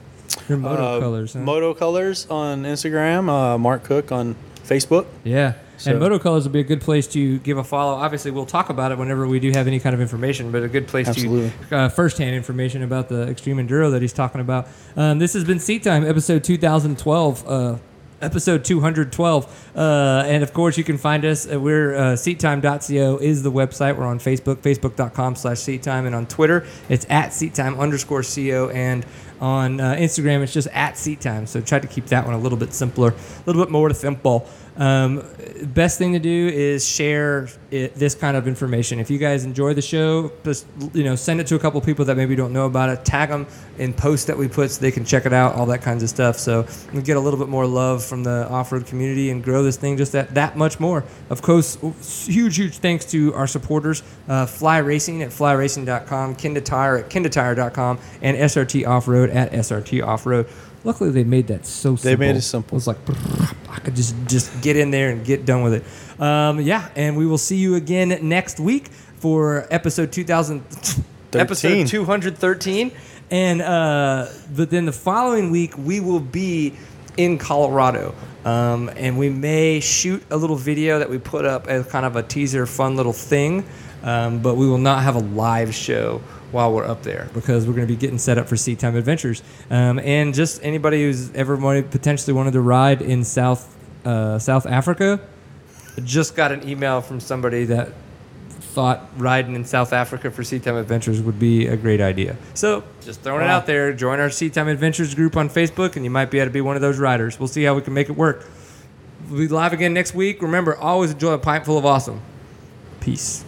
Your moto Uh, colors. Huh? Moto Colors on Instagram. Uh, Mark Cook on Facebook. yeah. So- and Moto Colors will be a good place to give a follow. Obviously, we'll talk about it whenever we do have any kind of information, but a good place Absolutely. to uh, firsthand information about the extreme enduro that he's talking about. Um, this has been Seat Time, episode 2012. Uh, Episode 212. Uh, and of course, you can find us. Uh, we're uh, seattime.co is the website. We're on Facebook, facebook.com slash seattime. And on Twitter, it's at seattime underscore co. And on uh, Instagram, it's just at seattime. So try to keep that one a little bit simpler, a little bit more simple. Um, best thing to do is share it, this kind of information. If you guys enjoy the show, just you know, send it to a couple people that maybe don't know about it. Tag them in posts that we put so they can check it out. All that kinds of stuff. So we get a little bit more love from the off-road community and grow this thing just that that much more. Of course, huge huge thanks to our supporters, uh, Fly Racing at flyracing.com, Kenda Tire at kendatire.com, and SRT Off Road at SRT Off Road. Luckily, they made that so simple. They made it simple. It was like I could just just get in there and get done with it. Um, yeah, and we will see you again next week for episode 2000, episode 213, and uh, but then the following week we will be in Colorado. Um, and we may shoot a little video that we put up as kind of a teaser, fun little thing. Um, but we will not have a live show while we're up there because we're going to be getting set up for Seat Time Adventures. Um, and just anybody who's ever wanted, potentially wanted to ride in South uh, South Africa, just got an email from somebody that thought riding in South Africa for Seat Time Adventures would be a great idea. So just throwing it out there. Join our Seat Time Adventures group on Facebook, and you might be able to be one of those riders. We'll see how we can make it work. We'll be live again next week. Remember, always enjoy a pint full of awesome. Peace.